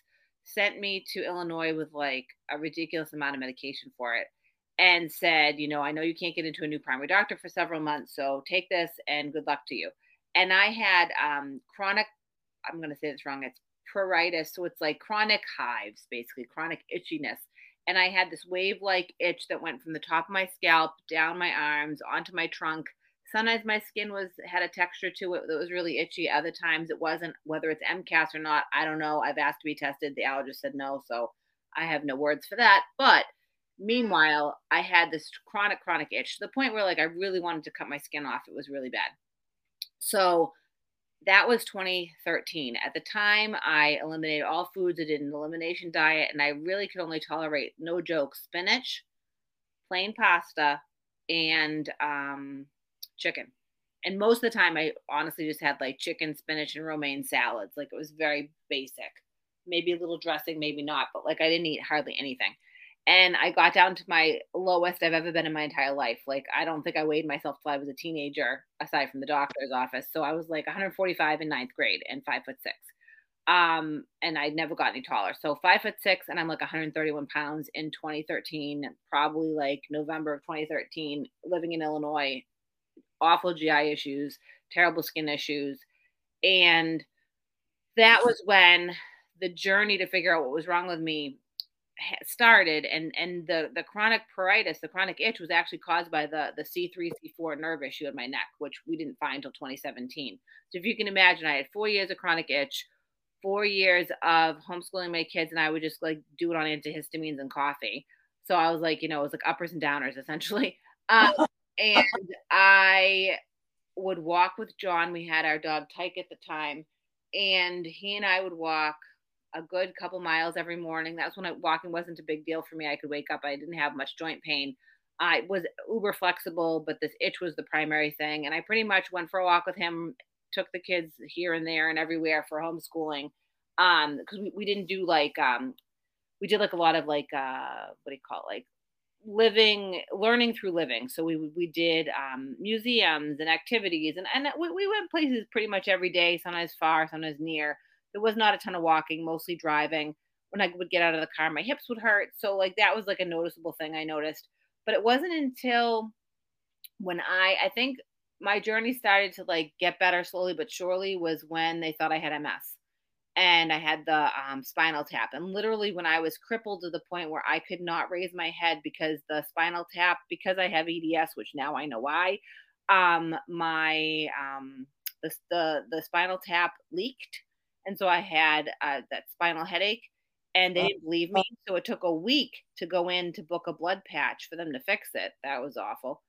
sent me to Illinois with like a ridiculous amount of medication for it and said, you know, I know you can't get into a new primary doctor for several months, so take this and good luck to you. And I had um, chronic, I'm going to say this wrong, it's pruritus. So it's like chronic hives, basically, chronic itchiness. And I had this wave like itch that went from the top of my scalp down my arms onto my trunk sometimes my skin was had a texture to it that was really itchy other times. It wasn't whether it's mcas or not i don't know. I've asked to be tested. The allergist said no so i have no words for that. But meanwhile i had this chronic chronic itch to the point where like i really wanted to cut my skin off. It was really bad. So that was 2013 at the time i eliminated all foods. I did an elimination diet and i really could only tolerate no joke spinach plain pasta and um chicken. And most of the time, I honestly just had like chicken, spinach, and romaine salads. Like it was very basic. Maybe a little dressing, maybe not, but like I didn't eat hardly anything. and I got down to my lowest I've ever been in my entire life. Like I don't think I weighed myself till I was a teenager, aside from the doctor's office. So I was like 145 in ninth grade and five foot six. Um, and I'd never got any taller. So five foot six, and I'm like 131 pounds in 2013, probably like November of 2013, living in Illinois, awful GI issues, terrible skin issues. And that was when the journey to figure out what was wrong with me started. And and the the chronic pruritus the chronic itch was actually caused by the the c3 c4 nerve issue in my neck which we didn't find until 2017 so if you can imagine i had four years of chronic itch four years of homeschooling my kids and i would just like do it on antihistamines and coffee. So i was like you know it was like uppers and downers essentially. Um, and i would walk with john we had our dog tyke at the time and he and i would walk a good couple miles every morning. That's when I, walking wasn't a big deal for me. I could wake up. I didn't have much joint pain. I was uber flexible, but this itch was the primary thing. And I pretty much went for a walk with him, took the kids here and there and everywhere for homeschooling. Um, because we, we didn't do like um we did like a lot of like uh what do you call it? Like living learning through living so we we did um, museums and activities and and we, we went places pretty much every day sometimes far sometimes near there was not a ton of walking, mostly driving. When I would get out of the car, my hips would hurt. So like that was like a noticeable thing I noticed. But it wasn't until when I I think my journey started to like get better slowly but surely was when they thought I had MS and I had the um, spinal tap. And literally, when I was crippled to the point where I could not raise my head because the spinal tap, because I have EDS, which now I know why, um, my um, the, the the spinal tap leaked, and so I had uh, that spinal headache, and they didn't believe me. So it took a week to go in to book a blood patch for them to fix it. That was awful.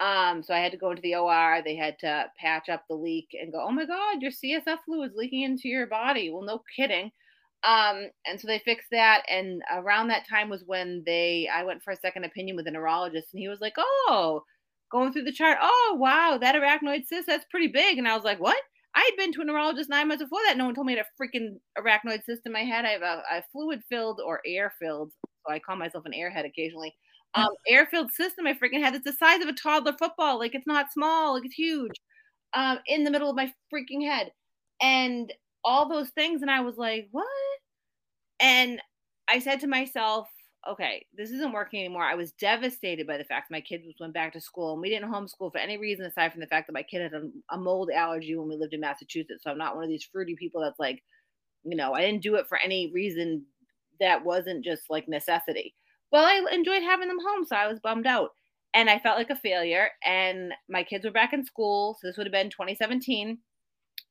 Um, so I had to go into the OR. They had to patch up the leak and go, "Oh my God, your CSF fluid is leaking into your body." Well, no kidding. Um, and so they fixed that. And around that time was when they I went for a second opinion with a neurologist, and he was like, "Oh." Going through the chart, oh wow, that arachnoid cyst, that's pretty big. And I was like, what? I had been to a neurologist nine months before that. No one told me I had a freaking arachnoid cyst in my head. I have a, a fluid filled or air filled. So I call myself an airhead occasionally. Um, air filled cyst in my freaking had. It's the size of a toddler football. Like it's not small. Like it's huge. Um, in the middle of my freaking head, and all those things. And I was like, what? And I said to myself, okay, this isn't working anymore. I was devastated by the fact my kids went back to school and we didn't homeschool for any reason aside from the fact that my kid had a, a, mold allergy when we lived in Massachusetts. So I'm not one of these fruity people that's like, you know, I didn't do it for any reason that wasn't just like necessity. Well, I enjoyed having them home, so I was bummed out. And I felt like a failure. And my kids were back in school. So this would have been 2017,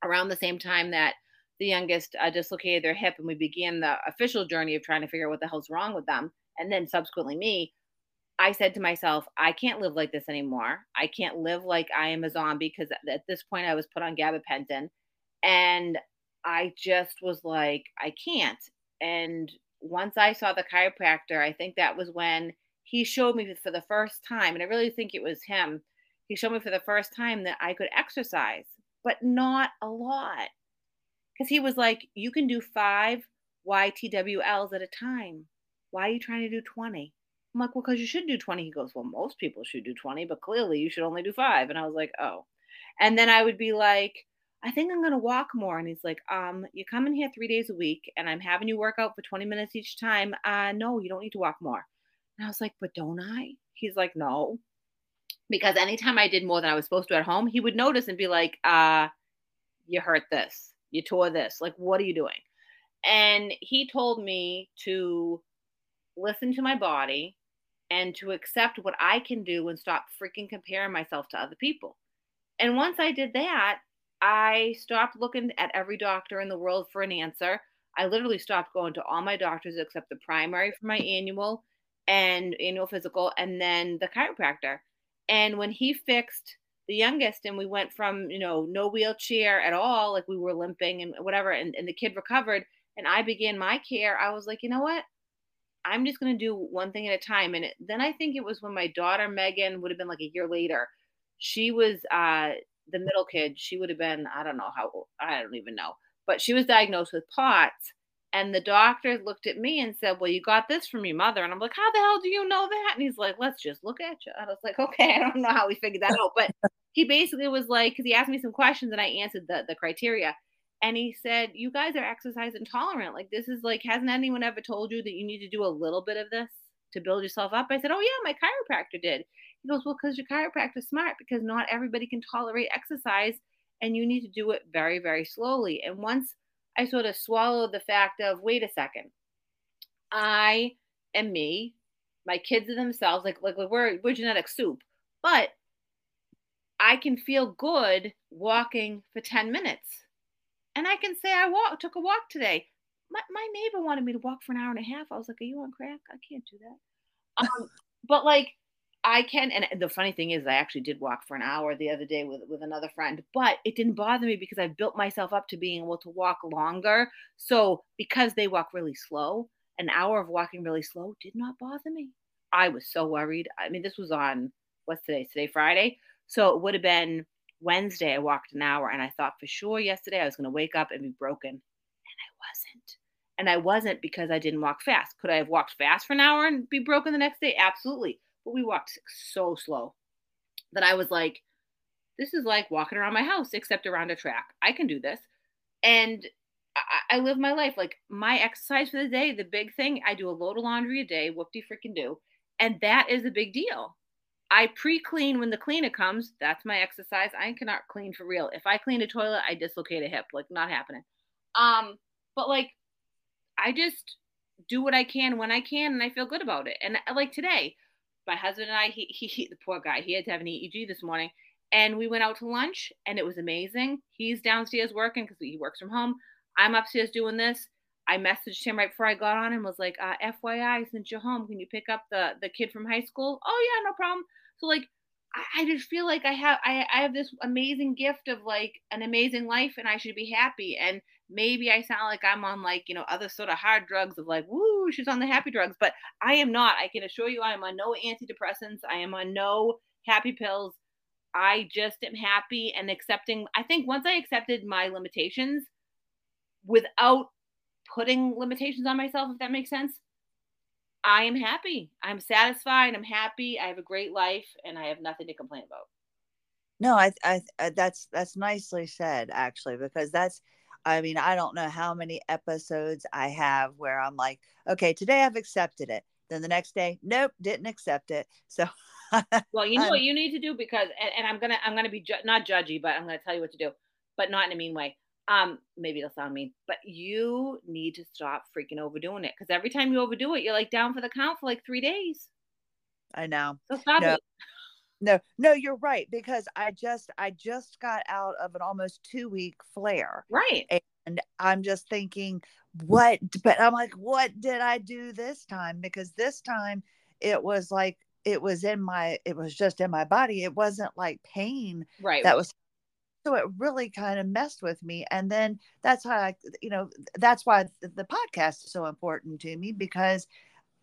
around the same time that the youngest uh, dislocated their hip and we began the official journey of trying to figure out what the hell's wrong with them and then subsequently me, I said to myself, I can't live like this anymore. I can't live like I am a zombie because at this point I was put on gabapentin. And I just was like, I can't. And once I saw the chiropractor, I think that was when he showed me for the first time, and I really think it was him. He showed me for the first time that I could exercise, but not a lot. Because he was like, You can do five YTWLs at a time. Why are you trying to do 20? I'm like, well, because you should do 20. He goes, well, most people should do 20, but clearly you should only do five. And I was like, oh. And then I would be like, I think I'm to walk more. And he's like, um, you come in here three days a week and I'm having you work out for 20 minutes each time. Uh, no, you don't need to walk more. And I was like, but don't I? He's like, no. Because anytime I did more than I was supposed to at home, he would notice and be like, uh, you hurt this, you tore this. Like, what are you doing? And he told me to listen to my body and to accept what I can do and stop freaking comparing myself to other people. And once I did that, I stopped looking at every doctor in the world for an answer. I literally stopped going to all my doctors except the primary for my annual and annual physical and then the chiropractor. And when he fixed the youngest and we went from, you know, no wheelchair at all, like we were limping and whatever, and, and the kid recovered and I began my care, I was like, you know what? I'm just going to do one thing at a time. And then I think it was when my daughter Megan would have been like a year later. She was uh, the middle kid. She would have been I don't know how I don't even know, but she was diagnosed with POTS. And the doctor looked at me and said, Well, you got this from your mother. And I'm like, How the hell do you know that? And he's like, Let's just look at you. And I was like, Okay, I don't know how we figured that out. But he basically was like, because he asked me some questions and I answered the, the criteria. And he said, You guys are exercise intolerant. Like, this is like, hasn't anyone ever told you that you need to do a little bit of this to build yourself up? I said, Oh, yeah, my chiropractor did. He goes, Well, because your chiropractor's smart, because not everybody can tolerate exercise and you need to do it very, very slowly. And once I sort of swallowed the fact of, wait a second, I am me, my kids are themselves, like like we're we're genetic soup, but I can feel good walking for 10 minutes. And I can say I walk took a walk today. My my neighbor wanted me to walk for an hour and a half. I was like, Are you on crack? I can't do that. Um, but like I can, and the funny thing is, I actually did walk for an hour the other day with with another friend, but it didn't bother me because I built myself up to being able to walk longer. So because they walk really slow, an hour of walking really slow did not bother me. I was so worried. I mean, this was on what's today? Today Friday, so it would have been Wednesday. I walked an hour, and I thought for sure yesterday I was going to wake up and be broken, and I wasn't. And I wasn't because I didn't walk fast. Could I have walked fast for an hour and be broken the next day? Absolutely but we walked so slow that I was like, this is like walking around my house, except around a track. I can do this. And I, I live my life. Like my exercise for the day, the big thing, I do a load of laundry a day, whoop de freaking do. And that is a big deal. I pre clean when the cleaner comes. That's my exercise. I cannot clean for real. If I clean a toilet, I dislocate a hip. Like, not happening. Um, but like, I just do what I can when I can, and I feel good about it. And like today, my husband and I, he, he, he, the poor guy, he had to have an EEG this morning. And we went out to lunch and it was amazing. He's downstairs working because he works from home. I'm upstairs doing this. I messaged him right before I got on and was like, uh, FYI, since you're home, can you pick up the the kid from high school? Oh yeah, no problem. So like I, I just feel like I have I, I have this amazing gift of like an amazing life and I should be happy. And maybe I sound like I'm on like, you know, other sort of hard drugs of like, woo, she's on the happy drugs, but I am not. I can assure you I am on no antidepressants. I am on no happy pills. I just am happy and accepting. I think once I accepted my limitations without putting limitations on myself, if that makes sense, I am happy. I'm satisfied. I'm happy. I have a great life and I have nothing to complain about. No, I, I, I that's that's nicely said actually because that's I mean, I don't know how many episodes I have where I'm like, okay, today I've accepted it. Then the next day, nope, didn't accept it. So, well, you know what you need to do because, and, and I'm gonna, I'm gonna be ju- not judgy, but I'm gonna tell you what to do, but not in a mean way. Um, maybe it'll sound mean, but you need to stop freaking overdoing it because every time you overdo it, you're like down for the count for like three days. I know. So stop no. it no no you're right because i just i just got out of an almost two week flare right and i'm just thinking what but i'm like what did i do this time because this time it was like it was in my it was just in my body it wasn't like pain right that was so it really kind of messed with me and then that's how i you know that's why the, the podcast is so important to me because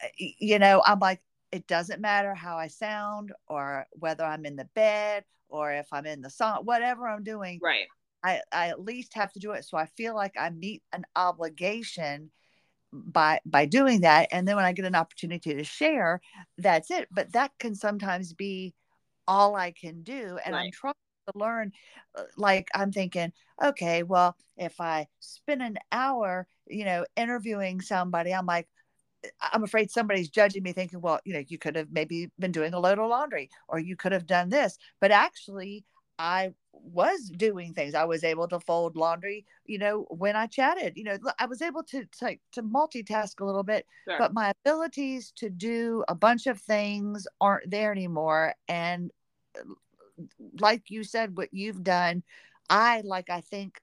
uh, you know i'm like it doesn't matter how I sound or whether I'm in the bed or if I'm in the song, whatever I'm doing. Right. I, I at least have to do it. So I feel like I meet an obligation by by doing that. And then when I get an opportunity to share, that's it. But that can sometimes be all I can do. And right. I'm trying to learn uh, like I'm thinking, okay, well, if I spend an hour, you know, interviewing somebody, I'm like, I'm afraid somebody's judging me thinking, well, you know, you could have maybe been doing a load of laundry or you could have done this. But actually, I was doing things. I was able to fold laundry, you know, when I chatted, you know, I was able to to, to multitask a little bit, sure. but my abilities to do a bunch of things aren't there anymore. And uh, like you said, what you've done, I like, I think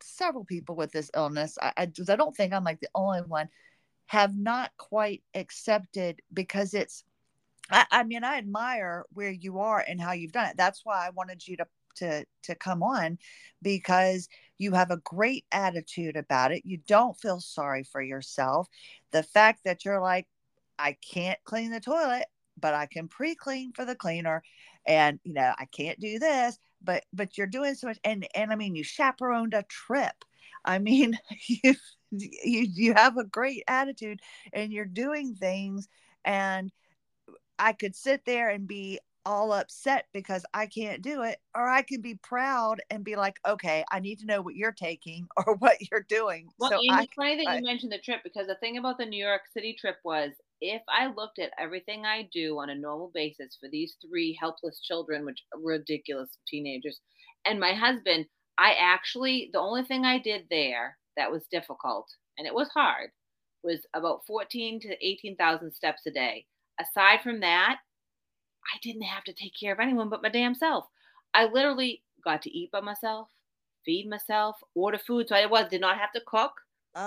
several people with this illness, I, I, I don't think I'm like the only one have not quite accepted because it's I, I, mean i admire where you are and how you've done it. That's why i wanted you to to to come on because you have a great attitude about it. You don't feel sorry for yourself. The fact that you're like i can't clean the toilet but i can pre-clean for the cleaner and you know i can't do this but but you're doing so much and and i mean you chaperoned a trip i mean you you you have a great attitude and you're doing things and I could sit there and be all upset because I can't do it, or I can be proud and be like, okay, I need to know what you're taking or what you're doing. Well, so and I, it's funny that I- you mentioned the trip because the thing about the New York City trip was if I looked at everything I do on a normal basis for these three helpless children, which are ridiculous teenagers, and my husband, I actually, the only thing I did there that was difficult, and it was hard, was about 14 to 18,000 steps a day. Aside from that, I didn't have to take care of anyone but my damn self. I literally got to eat by myself, feed myself, order food. So I was did not have to cook.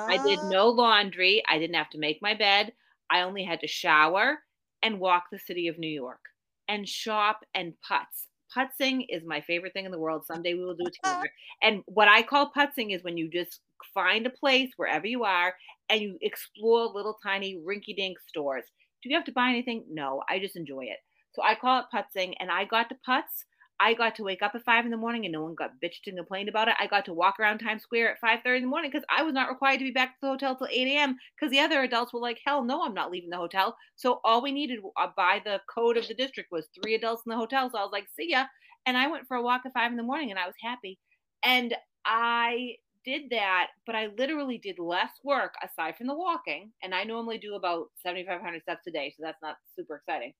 I did Ah, no laundry. I didn't have to make my bed. I only had to shower and walk the city of New York and shop and putz. Putzing is my favorite thing in the world. Someday we will do it together. And what I call putzing is when you just find a place wherever you are and you explore little tiny rinky dink stores. Do you have to buy anything? No, I just enjoy it. So I call it putzing and I got to putz. I got to wake up at five in the morning and no one got bitched and complained about it. I got to walk around Times Square at five thirty in the morning because I was not required to be back at the hotel till eight a.m. because the other adults were like, "Hell no, I'm not leaving the hotel." So all we needed uh, by the code of the district was three adults in the hotel. So I was like, "See ya," and I went for a walk at five in the morning and I was happy. And I did that, but I literally did less work aside from the walking, and I normally do about seventy five hundred steps a day, so that's not super exciting.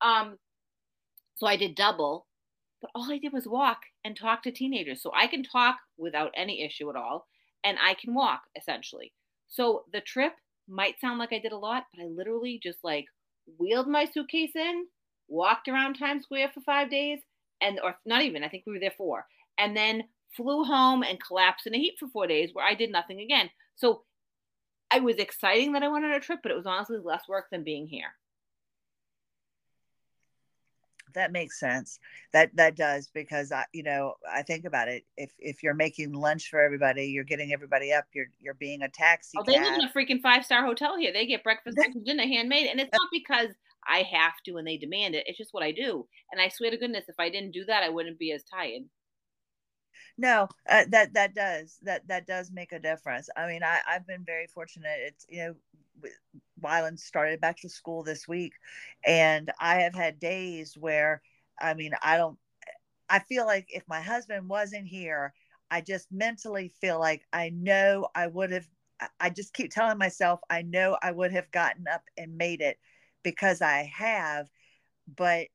Um, so I did double, but all I did was walk and talk to teenagers. So I can talk without any issue at all, and I can walk essentially. So the trip might sound like I did a lot, but I literally just like wheeled my suitcase in, walked around Times Square for five days, and or not even, I think we were there four, and then flew home and collapsed in a heap for four days where I did nothing again. So I was exciting that I went on a trip, but it was honestly less work than being here. That makes sense. That that does because I, you know, I think about it. If if you're making lunch for everybody, you're getting everybody up. You're you're being a taxi Oh, they live in a freaking five star hotel here. They get breakfast, lunch, and dinner handmade, and it's not because I have to and they demand it. It's just what I do. And I swear to goodness, if I didn't do that, I wouldn't be as tired. No, uh, that that does that that does make a difference. I mean, I I've been very fortunate. It's you know, Wyland started back to school this week, and I have had days where I mean, I don't. I feel like if my husband wasn't here, I just mentally feel like I know I would have. I- just keep telling myself I know I would have gotten up and made it because I have, but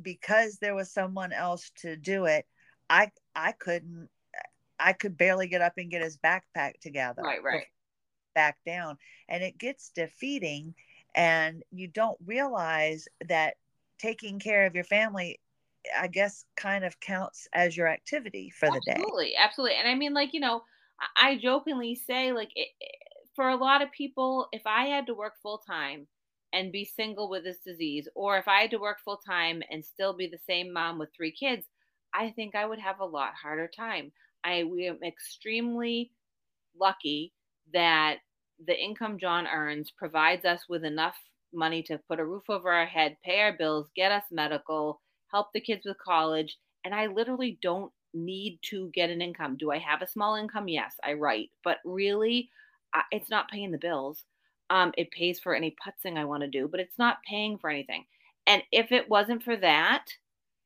because there was someone else to do it, I I couldn't I could barely get up and get his backpack together. Right, right. Back down. And it gets defeating and you don't realize that taking care of your family I guess kind of counts as your activity for the day. Absolutely, absolutely. And I mean, like you know, I, jokingly say, like, it- for a lot of people, if I had to work full time and be single with this disease, or if I had to work full time and still be the same mom with three kids, I think I would have a lot harder time. I we am extremely lucky that the income John earns provides us with enough money to put a roof over our head, pay our bills, get us medical, help the kids with college, and I literally don't need to get an income. Do I have a small income? Yes, I write, but really, it's not paying the bills. Um, it pays for any putzing I want to do, but it's not paying for anything. And if it wasn't for that,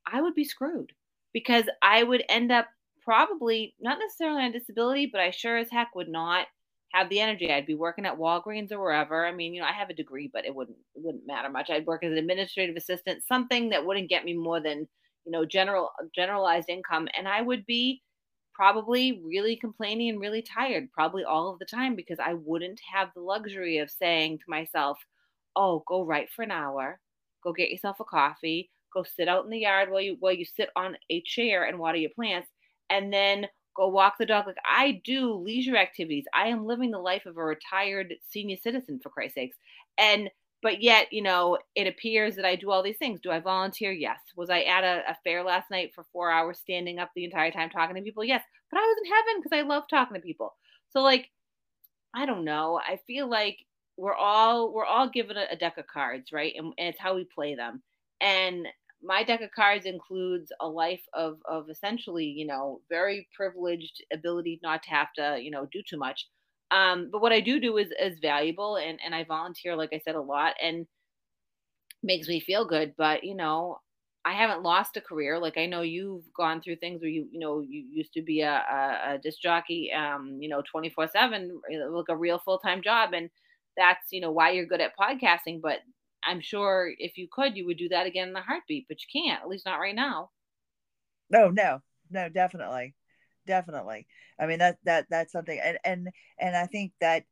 I would be screwed because I would end up probably not necessarily on disability, but I sure as heck would not have the energy. I'd be working at Walgreens or wherever. I mean, you know, I have a degree, but it wouldn't it wouldn't matter much. I'd work as an administrative assistant, something that wouldn't get me more than you know general generalized income, and I would be probably really complaining and really tired probably all of the time because I wouldn't have the luxury of saying to myself, "Oh, go write for an hour, go get yourself a coffee, go sit out in the yard while you while you sit on a chair and water your plants, and then go walk the dog." Like I do leisure activities. I am living the life of a retired senior citizen for Christ's sakes. And but yet, you know, it appears that I do all these things. Do I volunteer? Yes. Was I at a, a fair last night for four hours standing up the entire time talking to people? Yes. But I was in heaven because I love talking to people. So like, I don't know. I feel like we're all we're all given a, a deck of cards, right? And, and it's how we play them. And my deck of cards includes a life of of essentially, you know, very privileged ability not to have to, you know, do too much. Um, but what I do do is is valuable, and and I volunteer, like I said, a lot, and makes me feel good. But you know, I haven't lost a career. Like I know you've gone through things where you, you know, you used to be a, a, a disc jockey, um, you know, 24 seven, like a real full-time job. And that's, you know, why you're good at podcasting. But I'm sure if you could, you would do that again in a heartbeat, but you can't, at least not right now. No, no, no, definitely. Definitely. I mean, that, that, that's something. And, and, and I think that,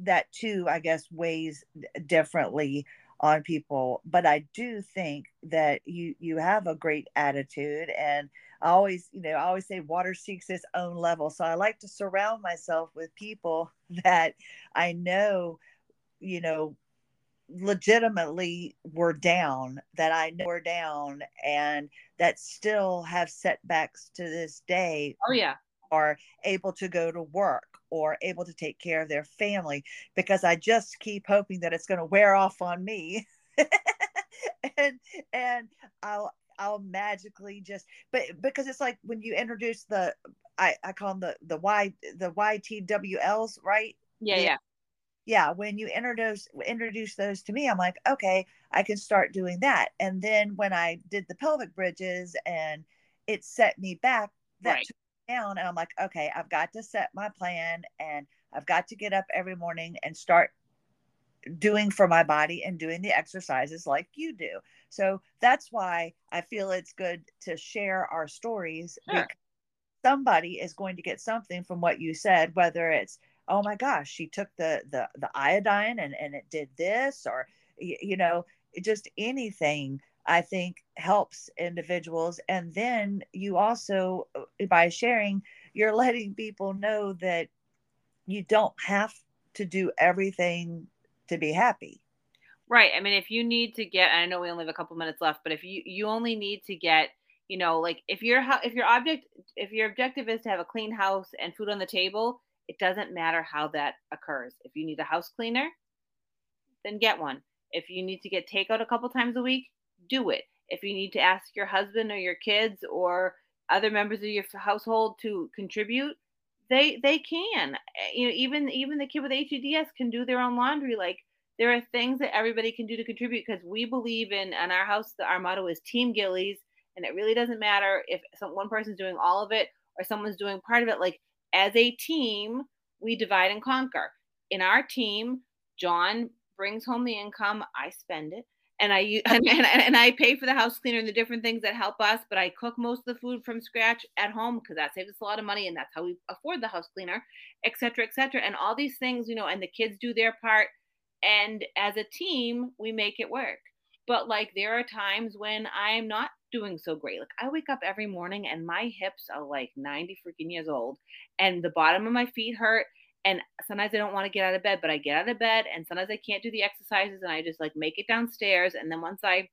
that too, I guess weighs differently on people but i do think that you you have a great attitude and i always you know i always say water seeks its own level so i like to surround myself with people that i know you know legitimately were down that i know were down and that still have setbacks to this day oh yeah are able to go to work or able to take care of their family because I just keep hoping that it's going to wear off on me. and and I'll I'll magically just but because it's like when you introduce the I, I call them the the Y the YTWLs, right? Yeah, yeah. Yeah, when you introduce introduce those to me, I'm like, okay, I can start doing that. And then when I did the pelvic bridges and it set me back, that right. took down and I'm like, okay, I've got to set my plan and I've got to get up every morning and start doing for my body and doing the exercises like you do. So that's why I feel it's good to share our stories sure. because somebody is going to get something from what you said, whether it's, oh my gosh, she took the the the iodine and, and it did this, or you know, just anything I think helps individuals. And then you also, uh, by sharing, you're letting people know that you don't have to do everything to be happy. Right. I mean, if you need to get, I know we only have a couple minutes left, but if you you only need to get, you know, like if your if your object if your objective is to have a clean house and food on the table, it doesn't matter how that occurs. If you need a house cleaner, then get one. If you need to get takeout a couple times a week, do it. If you need to ask your husband or your kids or other members of your household to contribute, they they can. Eh, you know, even even the kid with HEDS can do their own laundry. Like there are things that everybody can do to contribute because we believe in in our house. Our motto is Team Gillies, and it really doesn't matter if some one person's doing all of it or someone's doing part of it. Like as a team, we divide and conquer. In our team, John brings home the income. I spend it and I and, and, I pay for the house cleaner and the different things that help us, but I cook most of the food from scratch at home because that saves us a lot of money and that's how we afford the house cleaner, et cetera, et cetera. And all these things, you know, and the kids do their part. And as a team, we make it work. But like there are times when I'm not doing so great. Like I wake up every morning and my hips are like 90 freaking years old and the bottom of my feet hurt and sometimes I don't want to get out of bed, but I get out of bed and sometimes I can't do the exercises and I just like make it downstairs. And then once I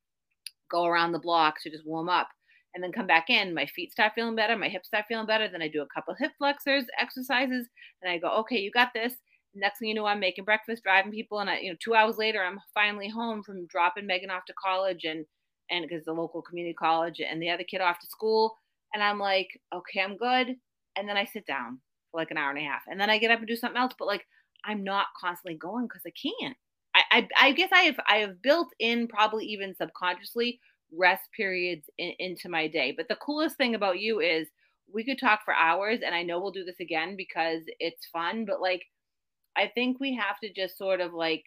go around the block to just warm up and then come back in, my feet start feeling better, my hips start feeling better. Then I do a couple hip flexors, exercises, and I go, okay, you got this. Next thing you know, I'm making breakfast, driving people, and I, you know, two hours later, I'm finally home from dropping Megan off to college and and because the local community college and the other kid off to school, and I'm like, okay, I'm good. And then I sit down for like an hour and a half, and then I get up and do something else. But like I'm not constantly going because I can't. I, I, I guess I have I have built in probably even subconsciously rest periods in, into my day. But the coolest thing about you is we could talk for hours, and I know we'll do this again because it's fun. But like I think we have to just sort of like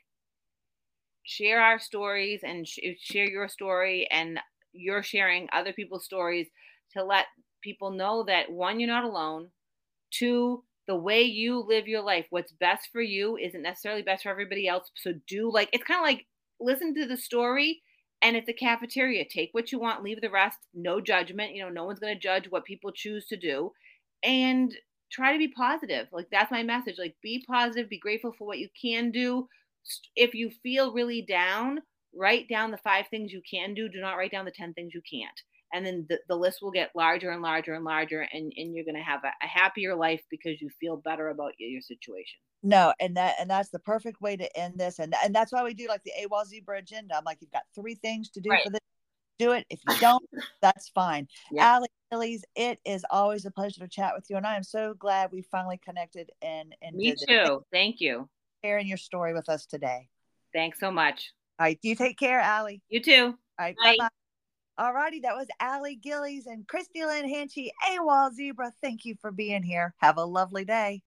share our stories and sh- share your story and you're sharing other people's stories to let people know that one you're not alone Two, the way you live your life, what's best for you isn't necessarily best for everybody else. So do like it's kind of like listen to the story and it's a cafeteria. Take what you want, leave the rest. No judgment. You know, no one's going to judge what people choose to do. And try to be positive. Like that's my message. Like be positive, be grateful for what you can do. If you feel really down, write down the five things you can do. Do not write down the 10 things you can't and then the, the list will get larger and larger and larger and, and you're going to have a, a, happier life because you feel better about your, your, situation no and that and that's the perfect way to end this and and that's why we do like the awaz bridge end i'm like you've got three things to do right. for this do it. If you don't, that's fine. Yep. Allie it is always a pleasure to chat with you, and I am so glad we finally connected and and Me too. Thank you. Sharing your story with us today. Thanks so much. All right, you take care, Allie. You too. All right, Bye. bye. All righty, that was Allie Gillies and Christie Lynn Hanchey, AWOL Zebra. Thank you for being here. Have a lovely day.